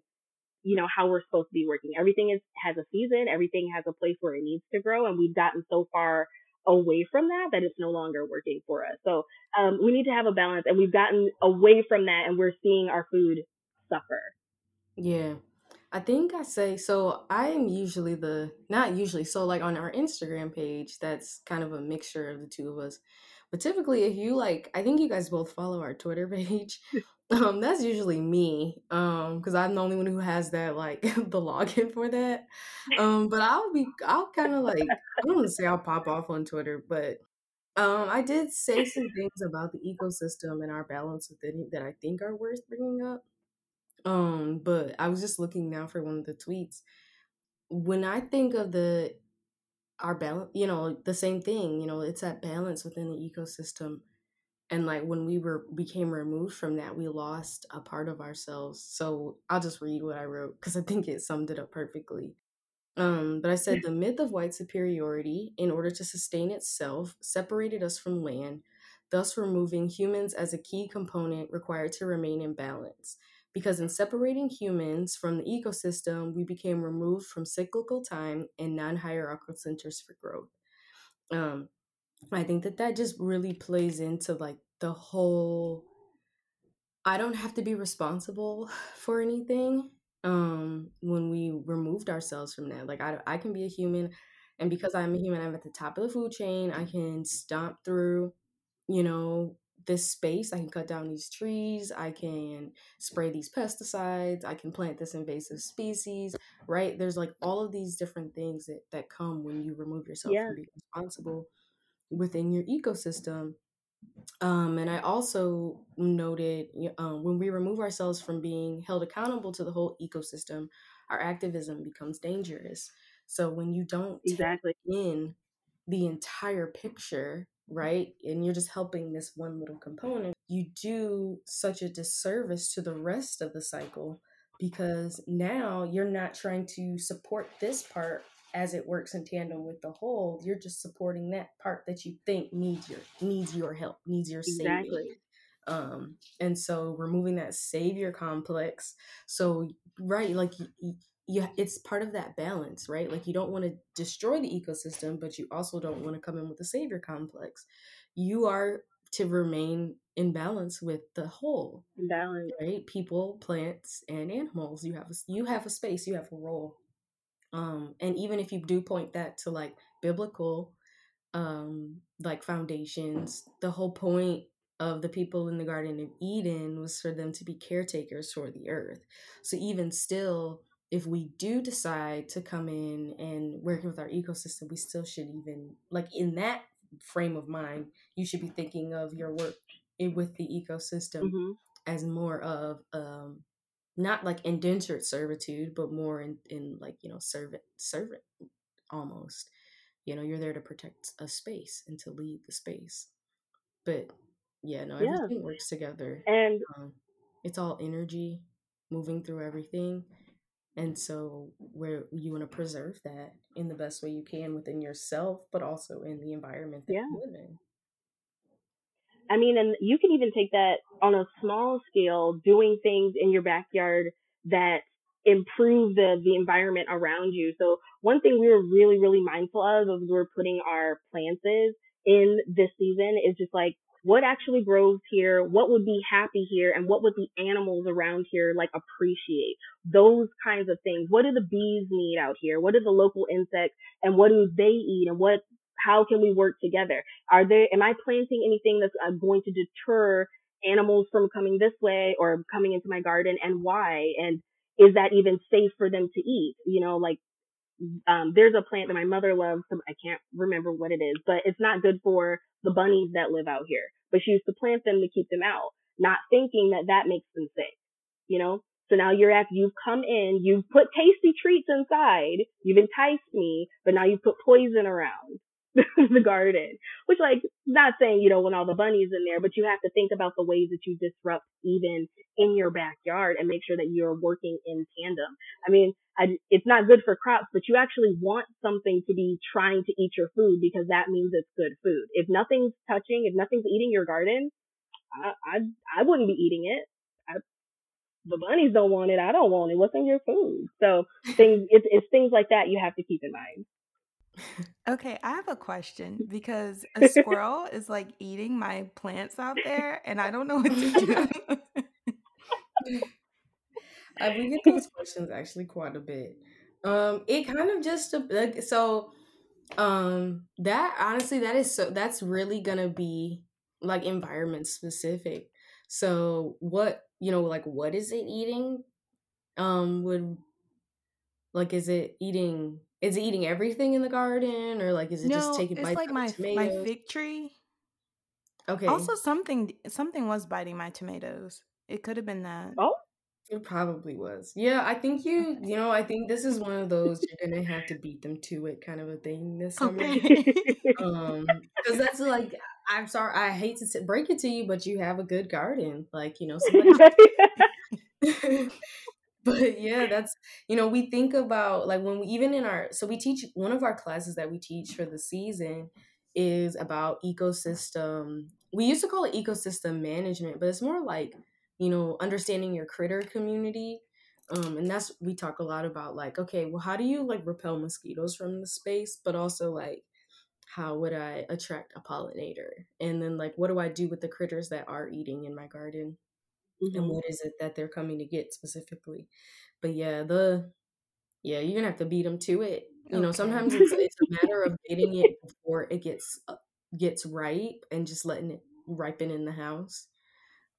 you know, how we're supposed to be working. Everything is, has a season. Everything has a place where it needs to grow. And we've gotten so far away from that that it's no longer working for us. So, um, we need to have a balance and we've gotten away from that and we're seeing our food suffer. Yeah. I think I say so. I am usually the not usually so like on our Instagram page. That's kind of a mixture of the two of us. But typically, if you like, I think you guys both follow our Twitter [LAUGHS] page. Um, that's usually me. Um, because I'm the only one who has that like [LAUGHS] the login for that. Um, but I'll be, I'll kind of like, I don't want to say I'll pop off on Twitter, but um, I did say some things about the ecosystem and our balance within it that I think are worth bringing up. Um, but I was just looking now for one of the tweets. When I think of the our balance, you know, the same thing, you know, it's that balance within the ecosystem. And like when we were became removed from that, we lost a part of ourselves. So I'll just read what I wrote because I think it summed it up perfectly. Um, but I said the myth of white superiority, in order to sustain itself, separated us from land, thus removing humans as a key component required to remain in balance because in separating humans from the ecosystem, we became removed from cyclical time and non hierarchical centers for growth. Um, I think that that just really plays into like the whole I don't have to be responsible [LAUGHS] for anything um when we removed ourselves from that like I, I can be a human and because i'm a human i'm at the top of the food chain i can stomp through you know this space. I can cut down these trees. I can spray these pesticides. I can plant this invasive species, right? There's like all of these different things that, that come when you remove yourself yeah. from being responsible within your ecosystem. Um, and I also noted um, when we remove ourselves from being held accountable to the whole ecosystem, our activism becomes dangerous. So when you don't exactly in the entire picture right? And you're just helping this one little component, you do such a disservice to the rest of the cycle because now you're not trying to support this part as it works in tandem with the whole. You're just supporting that part that you think needs your needs your help, needs your exactly. saving. Um, and so removing that savior complex. So right, like you it's part of that balance right? Like you don't want to destroy the ecosystem but you also don't want to come in with a savior complex. You are to remain in balance with the whole balance. right? People plants and animals. You have a, you have a space you have a role. Um and even if you do point that to like biblical um like foundations the whole point of the people in the garden of eden was for them to be caretakers for the earth. So even still if we do decide to come in and working with our ecosystem, we still should even like in that frame of mind, you should be thinking of your work with the ecosystem mm-hmm. as more of um not like indentured servitude, but more in, in like, you know, servant servant almost. You know, you're there to protect a space and to lead the space. But yeah, no, everything yeah. works together. And um, it's all energy moving through everything and so, where you want to preserve that in the best way you can within yourself, but also in the environment that yeah. you live in. I mean, and you can even take that on a small scale, doing things in your backyard that improve the the environment around you. So one thing we were really really mindful of as we are putting our plants in this season is just like what actually grows here, what would be happy here, and what would the animals around here like appreciate. Those kinds of things. What do the bees need out here? What do the local insects and what do they eat and what how can we work together? Are there am I planting anything that's uh, going to deter animals from coming this way or coming into my garden and why? And is that even safe for them to eat? You know, like um, there's a plant that my mother loves. I can't remember what it is, but it's not good for the bunnies that live out here but she used to plant them to keep them out, not thinking that that makes them sick, you know? So now you're at, you've come in, you've put tasty treats inside, you've enticed me, but now you put poison around [LAUGHS] the garden, which like, not saying you don't want all the bunnies in there, but you have to think about the ways that you disrupt even in your backyard and make sure that you're working in tandem. I mean, I, it's not good for crops, but you actually want something to be trying to eat your food because that means it's good food. If nothing's touching, if nothing's eating your garden, I, I, I wouldn't be eating it. I, the bunnies don't want it, I don't want it. What's in your food? So [LAUGHS] things it's, it's things like that you have to keep in mind. Okay, I have a question [LAUGHS] because a squirrel is like eating my plants out there and I don't know what to do. [LAUGHS] Uh, we get those questions actually quite a bit. Um, it kind of just like so. Um, that honestly, that is so. That's really gonna be like environment specific. So what you know, like what is it eating? Um, would like is it eating? Is it eating everything in the garden, or like is it just no, taking it's bites like my of my tomatoes? fig tree. Okay, Also something something was biting my tomatoes. It could have been that. Oh, It probably was. Yeah, I think you, you know, I think this is one of those you're gonna have to beat them to it kind of a thing this summer. Okay. [LAUGHS] Um, because that's like, I'm sorry, I hate to break it to you, but you have a good garden. Like, you know, somebody. [LAUGHS] [LAUGHS] but [LAUGHS] yeah, that's you know, we think about like when we even in our so we teach one of our classes that we teach for the season is about ecosystem. We used to call it ecosystem management, but it's more like you know understanding your critter community um and that's we talk a lot about like okay well how do you like repel mosquitoes from the space but also like how would i attract a pollinator and then like what do i do with the critters that are eating in my garden and Mhm. what is it that they're coming to get specifically but yeah the yeah you're gonna have to beat them to it you know sometimes it's, it's a matter of [LAUGHS] getting it before it gets uh, gets ripe and just letting it ripen in the house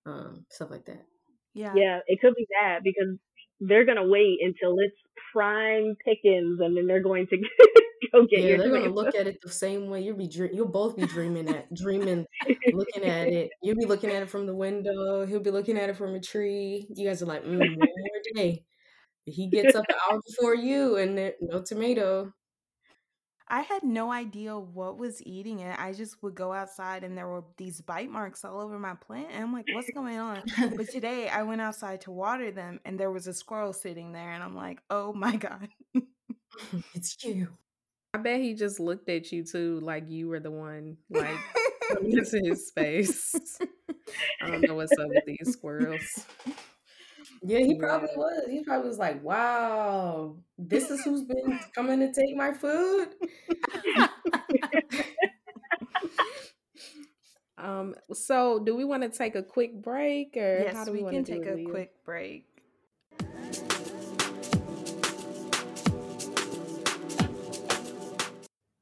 um stuff like that Yeah. yeah, it could be that because they're gonna wait until it's prime pickings, and then they're going to [LAUGHS] [LAUGHS] go get yeah your they're gonna look at it the same way you'll be dream- you'll both be dreaming at dreaming looking at [LAUGHS] it you'll be looking at it from the window he'll be looking at it from a tree you guys are like mm, [LAUGHS] one more day he gets up an hour before you and there, no tomato I had no idea what was eating it. I just would go outside and there were these bite marks all over my plant. And I'm like, what's going on? But today I went outside to water them and there was a squirrel sitting there. And I'm like, oh my God. it's you I bet he just looked at you too, like you were the one, like [LAUGHS] coming into his space. I don't know what's up with these squirrels. Yeah, he probably Yeah. was. He probably was like, "Wow, this is who's been [LAUGHS] coming to take my food." [LAUGHS] Um, so do we want to take a quick break or how do we we, can want to take a it, quick break.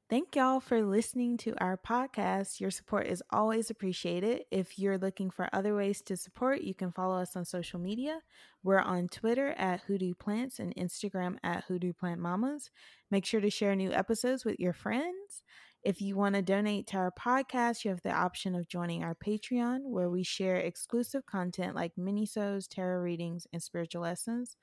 Thank y'all for listening to our podcast. Your support is always appreciated. If you're looking for other ways to support, you can follow us on social media. We're on Twitter at Hoodoo Plants and Instagram at Hoodoo Plant Mamas. Make sure to share new episodes with your friends. If you want to donate to our podcast, you have the option of joining our Patreon, where we share exclusive content like mini-sodes, tarot readings, and spiritual lessons.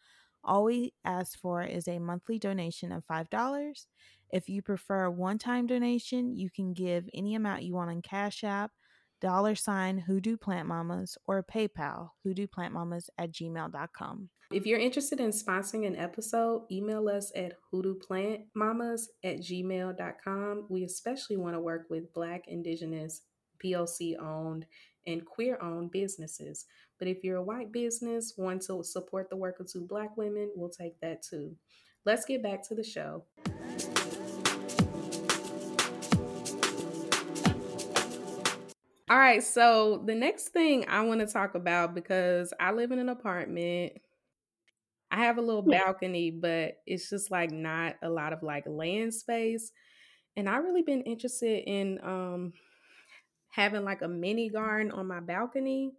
All we ask for is a monthly donation of $5. If you prefer a one time donation, you can give any amount you want on Cash App, dollar sign Hoodoo Plant Mamas, or PayPal, hoodooplantmamas at gmail.com. If you're interested in sponsoring an episode, email us at hoodooplantmamas at gmail.com. We especially want to work with Black, Indigenous, POC owned, and queer owned businesses. But if you're a white business, want to support the work of two Black women, we'll take that too. Let's get back to the show. All right, so the next thing I want to talk about because I live in an apartment. I have a little balcony, but it's just like not a lot of like land space. And I've really been interested in um having like a mini garden on my balcony.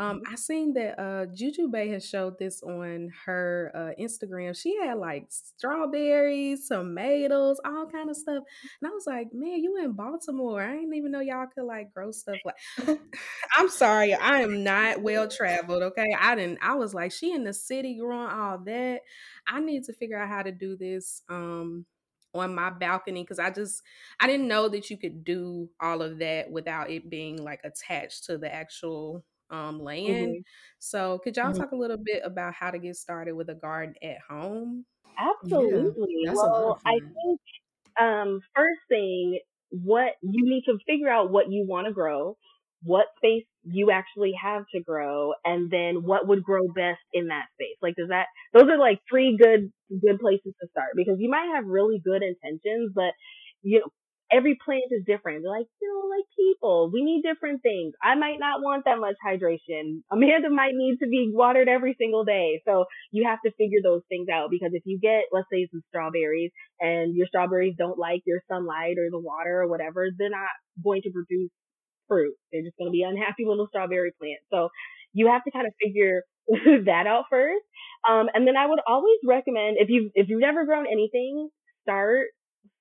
Um, I seen that uh Juju Bae has showed this on her uh Instagram. She had like strawberries, tomatoes, all kind of stuff. And I was like, man, you in Baltimore. I didn't even know y'all could like grow stuff like [LAUGHS] [LAUGHS] I'm sorry, I am not well traveled. Okay. I didn't I was like, she in the city growing all that. I need to figure out how to do this um on my balcony because I just I didn't know that you could do all of that without it being like attached to the actual um land. Mhm. So could y'all Mhm. talk a little bit about how to get started with a garden at home? Absolutely. that's a lot well, I think um, first thing, what you need to figure out what you want to grow, what space you actually have to grow and then what would grow best in that space. Like does that those are like three good good places to start because you might have really good intentions, but you know every plant is different. They're like, you know, like people, we need different things. I might not want that much hydration. Amanda might need to be watered every single day. So you have to figure those things out because if you get, let's say some strawberries and your strawberries don't like your sunlight or the water or whatever, they're not going to produce fruit. They're just going to be unhappy little strawberry plants. So you have to kind of figure [LAUGHS] that out first. Um, and then I would always recommend if you if you've never grown anything, start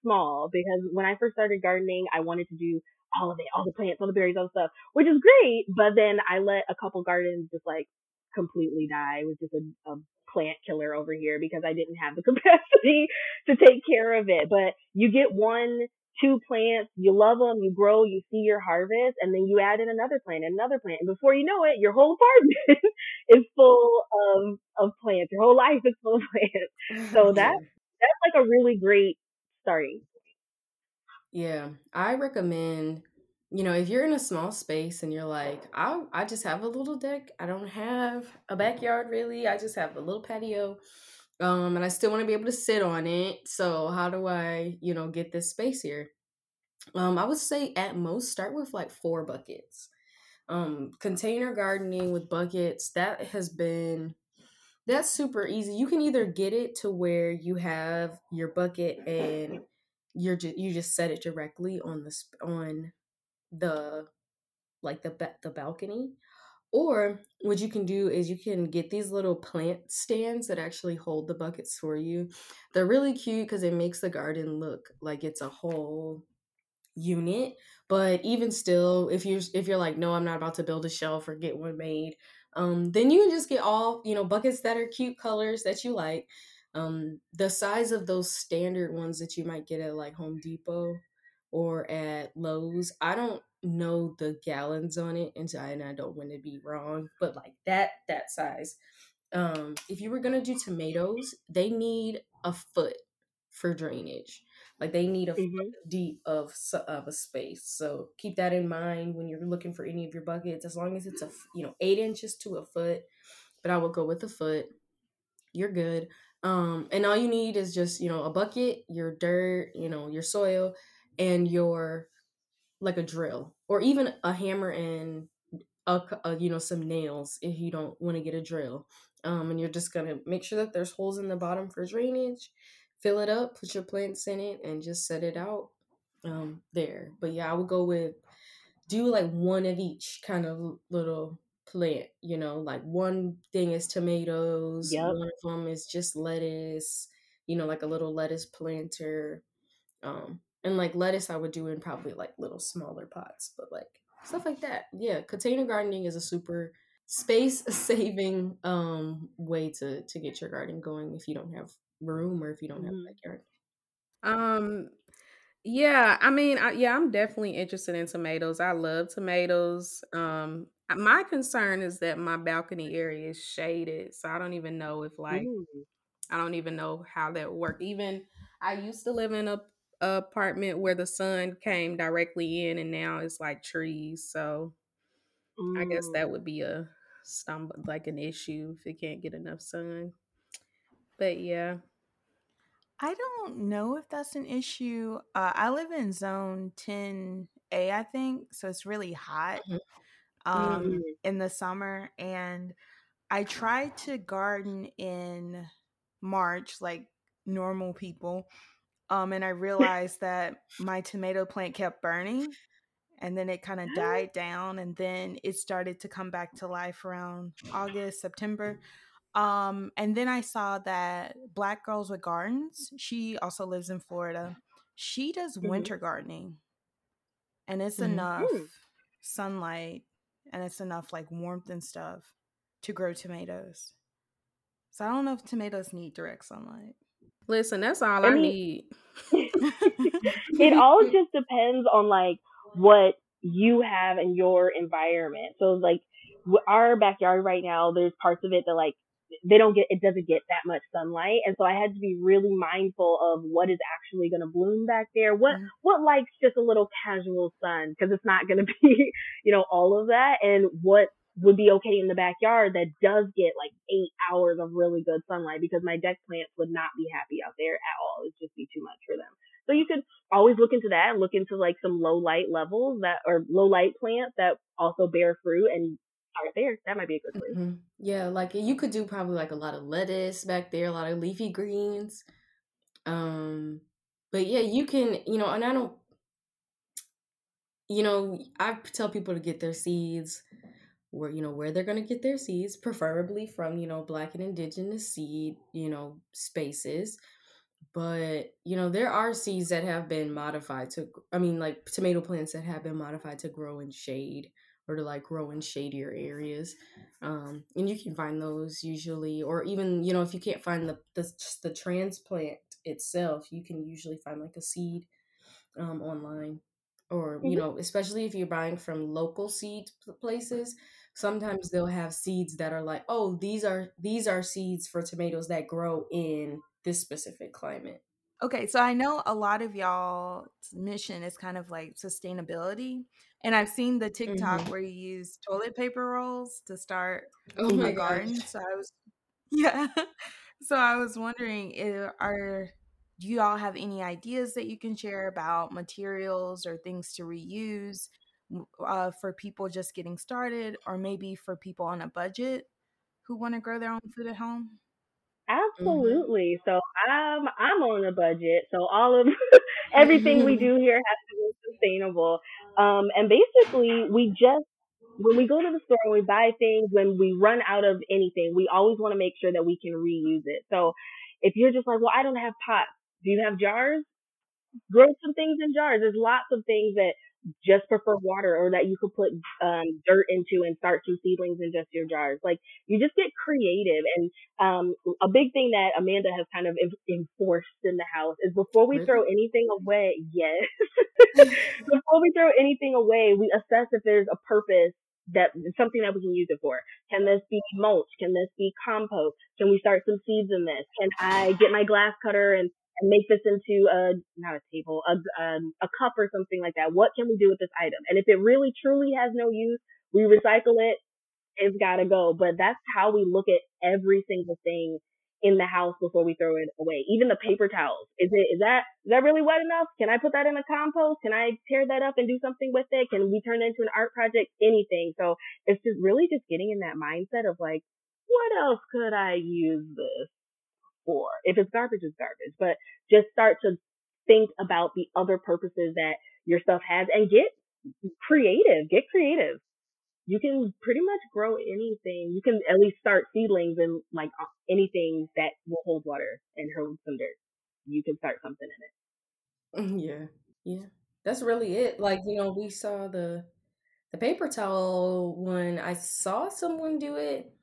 small because when I first started gardening, I wanted to do all of it, all the plants, all the berries, all the stuff, which is great. But then I let a couple gardens just like completely die. It was just a, a plant killer over here because I didn't have the [LAUGHS] capacity to take care of it. But you get one, two plants, you love them, you grow, you see your harvest, and then you add in another plant, another plant, and before you know it, your whole apartment [LAUGHS] is full of of plants. Your whole life is full of plants. So [LAUGHS] that that's like a really great starting. Yeah, I recommend, you know, if you're in a small space and you're like, I I just have a little deck. I don't have a backyard really. I just have a little patio. Um, and I still want to be able to sit on it. So how do I, you know, get this space here? Um, I would say at most start with like four buckets. Um, container gardening with buckets, that has been that's super easy. You can either get it to where you have your bucket and you're just you just set it directly on the on the like the the balcony or what you can do is you can get these little plant stands that actually hold the buckets for you. They're really cute because it makes the garden look like it's a whole unit. But even still, if you if you're like, no, I'm not about to build a shelf or get one made, um, then you can just get all you know buckets that are cute colors that you like. Um, the size of those standard ones that you might get at like Home Depot or at Lowe's, I don't know the gallons on it, and so I, and I don't want to be wrong, but like that that size. Um, if you were gonna do tomatoes, they need a foot for drainage. Like they need a mm-hmm. foot deep of of a space. So keep that in mind when you're looking for any of your buckets. As long as it's a you know eight inches to a foot, but I would go with a foot. You're good. Um, and all you need is just you know a bucket, your dirt, you know your soil, and your like a drill or even a hammer and a, a, you know some nails if you don't want to get a drill um, and you're just gonna make sure that there's holes in the bottom for drainage fill it up put your plants in it and just set it out um, there but yeah i would go with do like one of each kind of little plant you know like one thing is tomatoes yep. one of them is just lettuce you know like a little lettuce planter um, and like lettuce, I would do in probably like little smaller pots, but like stuff like that. Yeah, container gardening is a super space [LAUGHS] saving um way to to get your garden going if you don't have room or if you don't have a mm-hmm. backyard. Um yeah, I mean, I, yeah, I'm definitely interested in tomatoes. I love tomatoes. Um my concern is that my balcony area is shaded, so I don't even know if like Ooh. I don't even know how that work. Even I used to live in a apartment where the sun came directly in and now it's like trees so mm. i guess that would be a stumble like an issue if it can't get enough sun but yeah i don't know if that's an issue uh, i live in zone 10a i think so it's really hot mm-hmm. um, mm-hmm. in the summer and i try to garden in march like normal people um, and I realized that my tomato plant kept burning and then it kind of died down and then it started to come back to life around August, September. Um, and then I saw that Black Girls with Gardens, she also lives in Florida. She does mm-hmm. winter gardening. And it's mm-hmm. enough sunlight and it's enough like warmth and stuff to grow tomatoes. So I don't know if tomatoes need direct sunlight. Listen, that's all I, I mean, need. [LAUGHS] it all [LAUGHS] just depends on like what you have in your environment. So like our backyard right now, there's parts of it that like they don't get it doesn't get that much sunlight and so i had to be really mindful of what is actually going to bloom back there what mm-hmm. what likes just a little casual sun because it's not going [LAUGHS] to be you know all of that and what would be okay in the backyard that does get like eight hours of really good sunlight because my deck plants would not be happy out there at all. It'd just be too much for them. So you could always look into that and look into like some low light levels that or low light plants that also bear fruit and start there. That might be a good place. Mm-hmm. Yeah, like you could do probably like a lot of lettuce back there, a lot of leafy greens. Um, but yeah, you can, you know, and I don't, you know, I tell people to get their seeds where you know where they're going to get their seeds preferably from you know black and indigenous seed you know spaces. But you know there are seeds that have been modified to i mean like tomato plants that have been modified to grow in shade or to like grow in shadier areas. Um and you can find those usually or even you know if you can't find the the, the transplant itself you can usually find like a seed um online or you mm-hmm. know especially if you're buying from local seed places sometimes they'll have seeds that are like oh these are these are seeds for tomatoes that grow in this specific climate okay so i know a lot of y'all's mission is kind of like sustainability and i've seen the tiktok mm-hmm. where you use toilet paper rolls to start oh my garden so i was [LAUGHS] yeah so i was wondering if, are do you all have any ideas that you can share about materials or things to reuse uh, for people just getting started, or maybe for people on a budget who want to grow their own food at home? Mm-hmm. Absolutely. Mm-hmm. So I'm I'm on a budget. So all of [LAUGHS] everything we [LAUGHS] do here has to be sustainable. Um, and basically, we just when we go to the store and we buy things, when we run out of anything, we always want to make sure that we can reuse it. So if you're just like, well, I don't have pots. Do you have jars? Grow some things in jars. There's lots of things that just prefer water or that you could put um, dirt into and start some seedlings in just your jars. Like you just get creative. And um, a big thing that Amanda has kind of enforced in the house is before we throw anything away, yes, [LAUGHS] [LAUGHS] before we throw anything away, we assess if there's a purpose that something that we can use it for. Can this be mulch? Can this be compost? Can we start some seeds in this? Can I get my glass cutter and and make this into a not a table, a um, a cup or something like that. What can we do with this item? And if it really truly has no use, we recycle it. It's got to go. But that's how we look at every single thing in the house before we throw it away. Even the paper towels. Is it is that is that really wet enough? Can I put that in a compost? Can I tear that up and do something with it? Can we turn it into an art project? Anything. So it's just really just getting in that mindset of like, what else could I use this for. If it's garbage, it's garbage. But just start to think about the other purposes that your stuff has and get creative. Get creative. You can pretty much grow anything. You can at least start seedlings and like anything that will hold water and hold some dirt. You can start something in it. Mm, yeah, yeah, that's really it. Like you know, we saw the the paper towel when I saw someone do it,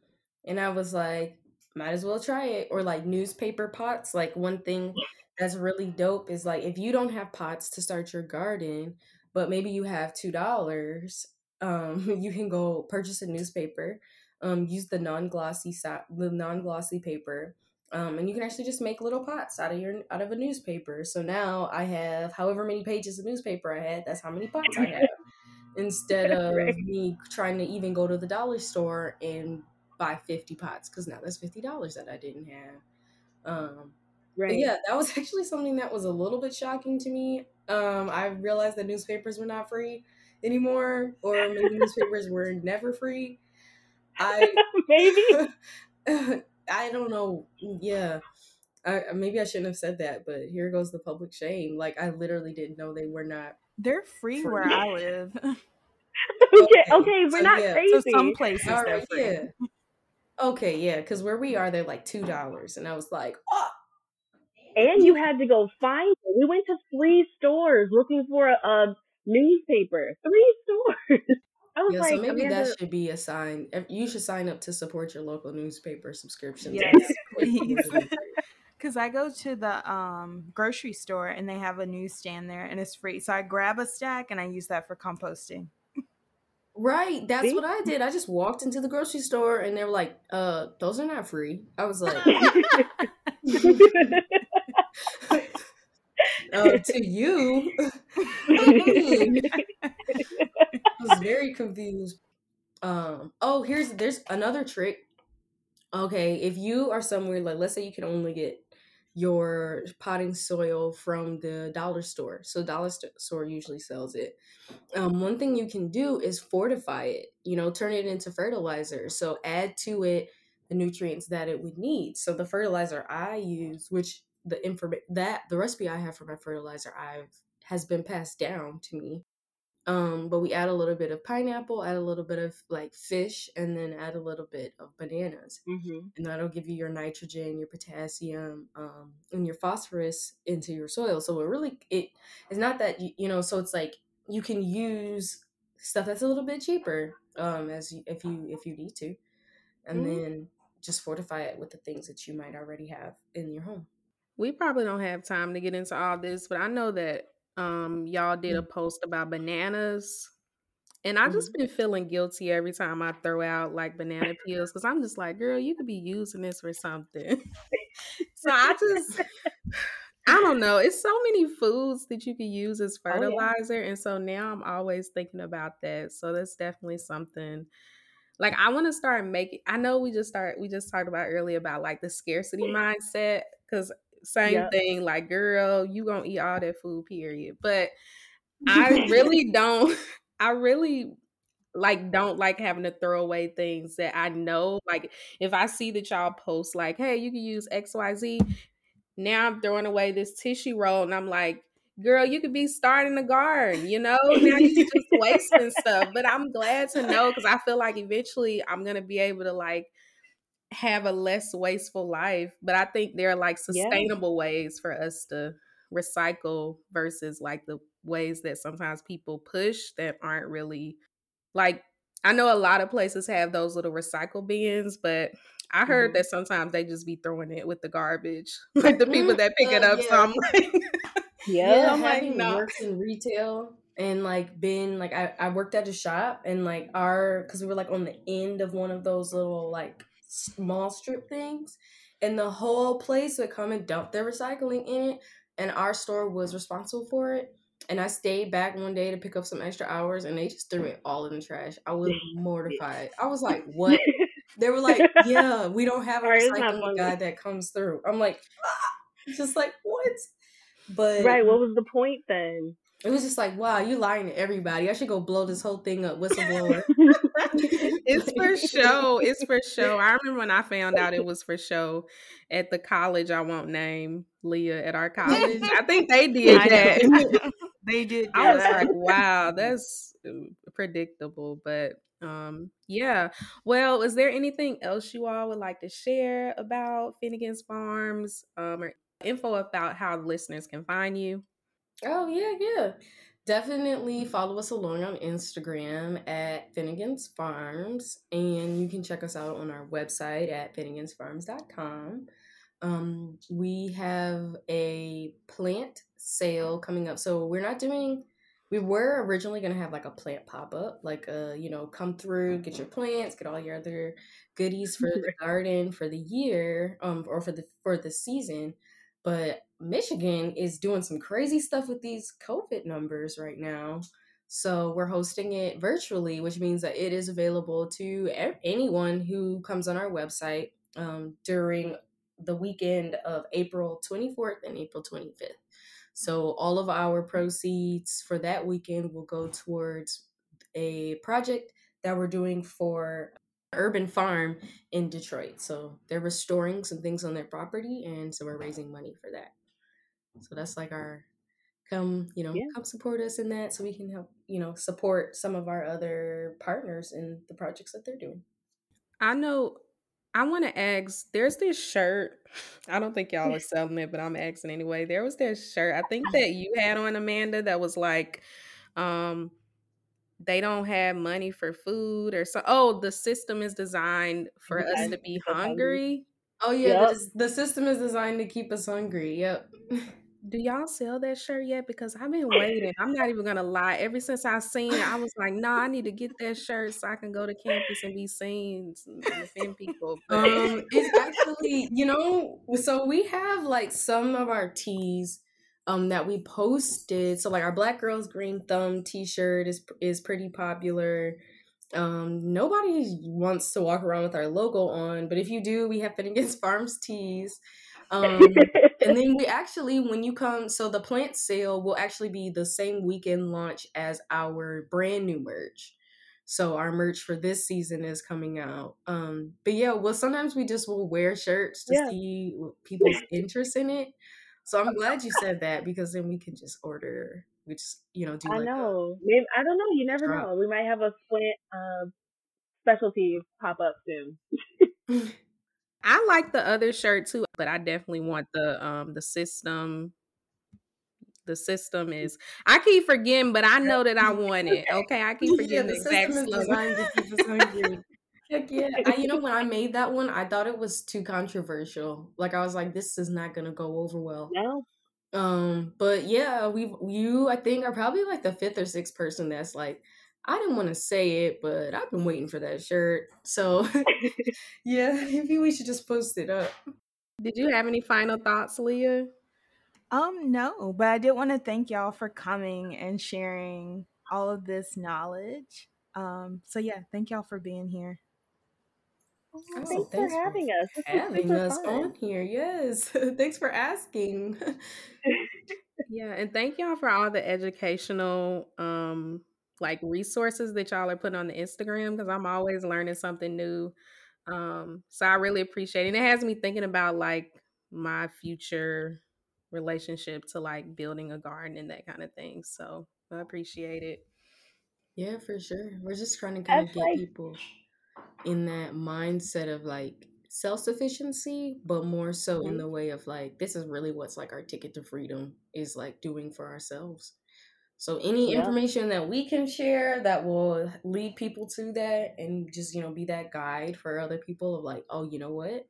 and I was like, might as well try it. Or like newspaper pots. Like one thing that's really dope is like if you don't have pots to start your garden, but maybe you have two dollars, um, [LAUGHS] you can go purchase a newspaper. Um, use the non-glossy the non-glossy paper. Um, and you can actually just make little pots out of your out of a newspaper. So now I have however many pages of newspaper I had. That's how many pots I have. [LAUGHS] Instead of right. me trying to even go to the dollar store and buy 50 pots because now that's $50 that I didn't have. Um, right. Yeah, that was [LAUGHS] actually something that was a little bit shocking to me. Um, I realized that newspapers were not free anymore, or maybe [LAUGHS] newspapers were never free. I [LAUGHS] maybe I don't know. Yeah. I, maybe I shouldn't have said that, but here goes the public shame. Like I literally didn't know they were not. They're free, free. where I live. okay, okay, we're so, not yeah. crazy. So some places All right, Yeah. Okay, yeah, because where we are, they're like two dollars, and I was like, oh. And you had to go find it. We went to three stores looking for a, a newspaper. Three [LAUGHS] stores. I was yeah, like, so maybe that should be a sign. You should sign up to support your local newspaper subscription. Yes, please. [LAUGHS] Because [LAUGHS] I go to the um, grocery store and they have a newsstand there and it's free. So I grab a stack and I use that for composting. Right, that's See? what I did. I just walked into the grocery store and they were like, "Uh, those are not free." I was like, uh, [LAUGHS] "To you." [LAUGHS] I was very confused. Um, oh, here's there's another trick. Okay, if you are somewhere like let's say you can only get your potting soil from the dollar store. So dollar st- store usually sells it. Um, one thing you can do is fortify it. You know, turn it into fertilizer. So add to it the nutrients that it would need. So the fertilizer I use, which the inform that the recipe I have for my fertilizer I've has been passed down to me. Um, but we add a little bit of pineapple, add a little bit of like fish, and then add a little bit of bananas hmm and that'll give you your nitrogen, your potassium, um, and your phosphorus into your soil. So it really it it's not that you, you know. So it's like you can use stuff that's a little bit cheaper, um, as you, if you if you need to, and Mhm. then just fortify it with the things that you might already have in your home. We probably don't have time to get into all this, but I know that um y'all did a mm. post about bananas. And I just mm-hmm. been feeling guilty every time I throw out like banana peels because I'm just like, girl, you could be using this for something. [LAUGHS] so I just I don't know. It's so many foods that you could use as Oh, yeah. fertilizer. And so now I'm always thinking about that. So that's definitely something like I want to start making I know we just start we just talked about earlier about like the scarcity mm. mindset because same Yep. thing like girl you gonna eat all that food period but I [LAUGHS] really don't [LAUGHS] I really like don't like having to throw away things that I know like if I see that y'all post like hey you can use XYZ now I'm throwing away this tissue roll and I'm like girl you could be starting a garden you know now you're just [LAUGHS] wasting stuff but I'm glad to know because I feel like eventually I'm gonna be able to like have a less wasteful life but I think there are like Yeah. sustainable ways for us to recycle versus like the ways that sometimes people push that aren't really like I know a lot of places have those little recycle bins, but I heard Mhm. that sometimes they just be throwing it with the garbage, [LAUGHS] like the people Mm, that pick it uh, up. So yeah. I'm like, [LAUGHS] Yeah. yeah, I'm like, having no. worked in retail and like been like I, I worked at a shop and like our because we were like on the end of one of those little like small strip things and the whole place would come and dump their recycling in it and our store was responsible for it and I stayed back one day to pick up some extra hours and they just threw it all in the trash. I was mortified. I was like, what? They were like, [LAUGHS] yeah, we don't have a recycling guy that comes through. I'm like, ah! just like what? But right. What was the point then? It was just like, wow, you lying to everybody. I should go blow this whole thing up, whistleblower. [LAUGHS] it's for show. It's for show. I remember when I found out it was for show at the college. I won't name Leah at our college. I think they [LAUGHS] did that. [LAUGHS] they did. I was like, wow, that's uh, predictable. But um, yeah. Well, is there anything else you all would like to share about Finnegan's Farms um, or info about how listeners can find you? Oh yeah, yeah. Definitely follow us along on Instagram at Finnegan's Farms, and you can check us out on our website at finnegansfarms.com. Um, we have a plant sale coming up, so we're not doing. We were originally gonna have like a plant pop up, like a you know, come through, get your plants, get all your other goodies for the [LAUGHS] garden for the year, um, or for the for the season. But Michigan is doing some crazy stuff with these COVID numbers right now. So we're hosting it virtually, which means that it is available to anyone who comes on our website um, during the weekend of April 24th and April 25th. So all of our proceeds for that weekend will go towards a project that we're doing for Urban Farm in Detroit. So they're restoring some things on their property, and so we're raising money for that. So that's like our come, you know, Yeah. come support us in that, so we can help, you know, support some of our other partners in the projects that they're doing. I know. I want to ask. There's this shirt. [LAUGHS] I don't think y'all are selling it, but I'm asking anyway. There was this shirt. I think that you had on Amanda that was like, um, they don't have money for food or so. Oh, the system is designed for us to be hungry. hungry. Oh yeah, Yep. the, the system is designed to keep us hungry. Yep. [LAUGHS] Do y'all sell that shirt yet? Because I've been [LAUGHS] waiting. I'm not even gonna lie. Ever since I seen it, I was like, "No, nah, I need to get that shirt so I can go to campus and be seen and defend people." But um, [LAUGHS] it's actually, you know, so we have like some of our tees um that we posted. So like our Black Girls Green Thumb T-shirt is is pretty popular. Um, nobody wants to walk around with our logo on, but if you do, we have Finnegan's Farms tees. Um, [LAUGHS] and then we actually, when you come, so the plant sale will actually be the same weekend launch as our brand new merch. So our merch for this season is coming out. Um, but yeah, well, sometimes we just will wear shirts to yeah. see [LAUGHS] people's interest in it. So I'm glad you said that because then we can just order. We just you know do. I like know. Maybe I don't know. You never drop. know. We might have a plant uh, specialty pop up soon. [LAUGHS] I like the other shirt too, but I definitely want the um the system. The system is. I keep forgetting, but I know that I [LAUGHS] want it. Okay, I [LAUGHS] keep forgetting yeah, the, the exact system is designed to keep us hungry. Heck yeah! I, you know, when I made that one, I thought it was too controversial. Like I was like, this is not gonna go over well. No. Um, but yeah, we've you I think are probably like the fifth or sixth person that's like, I didn't want to say it, but I've been waiting for that shirt. So [LAUGHS] [LAUGHS] yeah, maybe we should just post it up. Did you have any final thoughts, Leah? Um, no, but I did want to thank y'all for coming and sharing all of this knowledge. Um, so yeah, thank y'all for being here. Oh, thanks, thanks, for having us. This having us fun. on here. Yes. [LAUGHS] thanks for asking. yeah, and thank y'all for all the educational um like resources that y'all are putting on the Instagram because I'm always learning something new. Um, so I really appreciate it. And it has me thinking about like my future relationship to like building a garden and that kind of thing. So I appreciate it. Yeah, for sure. We're just trying to kind of get like- people in that mindset of like self sufficiency, but more so in mm-hmm. the way of like, this is really what's like our ticket to freedom is like doing for ourselves. So any yeah. information that we can share that will lead people to that and just, you know, be that guide for other people of like, oh, you know what?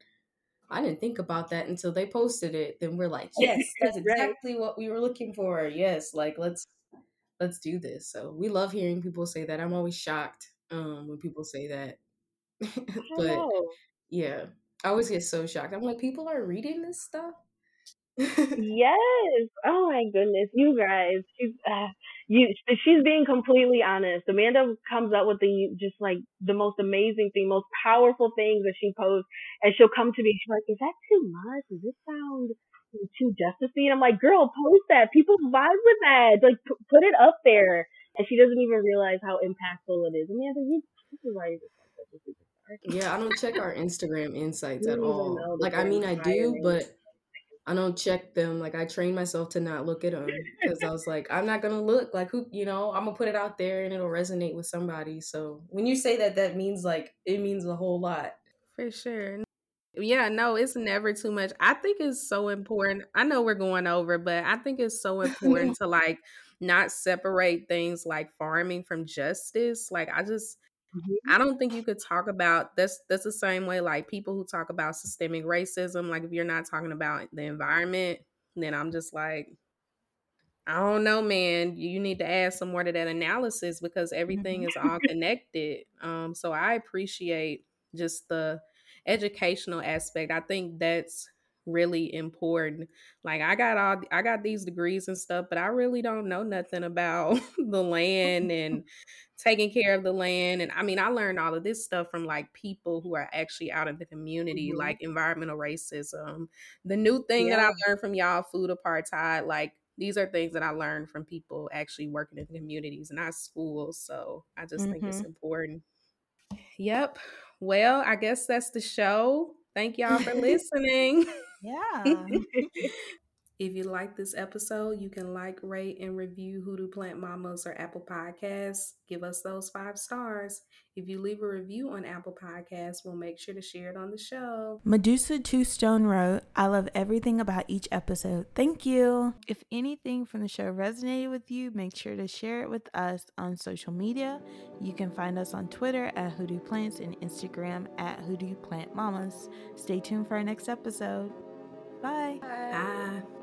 I didn't think about that until they posted it. Then we're like, [LAUGHS] yes, that's exactly right. what we were looking for. Yes, like let's let's do this. So we love hearing people say that. I'm always shocked um when people say that. [LAUGHS] but yeah, I always get so shocked. I'm like, people are reading this stuff [LAUGHS] yes. Oh my goodness, you guys. She's uh, you. She's being completely honest. Amanda comes up with the just like the most amazing thing, most powerful things that she posts, and she'll come to me. She's like, "Is that too much? Does this sound too justicey?" And I'm like, "Girl, post that. People vibe with that. Like, p- put it up there." And she doesn't even realize how impactful it is. Amanda, you this is why you just such a superstar. Yeah, I don't check our Instagram insights at all. Like, I mean, I do, but I don't check them. Like I train myself to not look at them because [LAUGHS] I was like, I'm not gonna look like who, you know, I'm gonna put it out there and it'll resonate with somebody. So when you say that, that means like it means a whole lot. For sure. Yeah, no, it's never too much. I think it's so important. I know we're going over, but I think it's so [LAUGHS] important to like not separate things like farming from justice. Like I just Mm-hmm. I don't think you could talk about that's that's the same way like people who talk about systemic racism like if you're not talking about the environment then I'm just like I don't know man you need to add some more to that analysis because everything mm-hmm. is all [LAUGHS] connected um so I appreciate just the educational aspect I think that's really important like I got all I got these degrees and stuff but I really don't know nothing about [LAUGHS] the land and [LAUGHS] taking care of the land. And I mean, I learned all of this stuff from like people who are actually out in the community, mm-hmm. like environmental racism. The new thing yeah. that I learned from y'all, food apartheid, like these are things that I learned from people actually working in the communities, not schools. So I just mm-hmm. think it's mm-hmm. important. Yep. Well, I guess that's the show. Thank y'all for listening. [LAUGHS] yeah. [LAUGHS] [LAUGHS] If you like this episode, you can like, rate, and review Hoodoo Plant Mamas or Apple Podcasts. Give us those five stars. If you leave a review on Apple Podcasts, we'll make sure to share it on the show. Medusa Two Stone wrote, I love everything about each episode. Thank you. If anything from the show resonated with you, make sure to share it with us on social media. You can find us on Twitter at Hoodoo Plants and Instagram at Hoodoo Plant Mamas. Stay tuned for our next episode. Bye. Bye. Bye.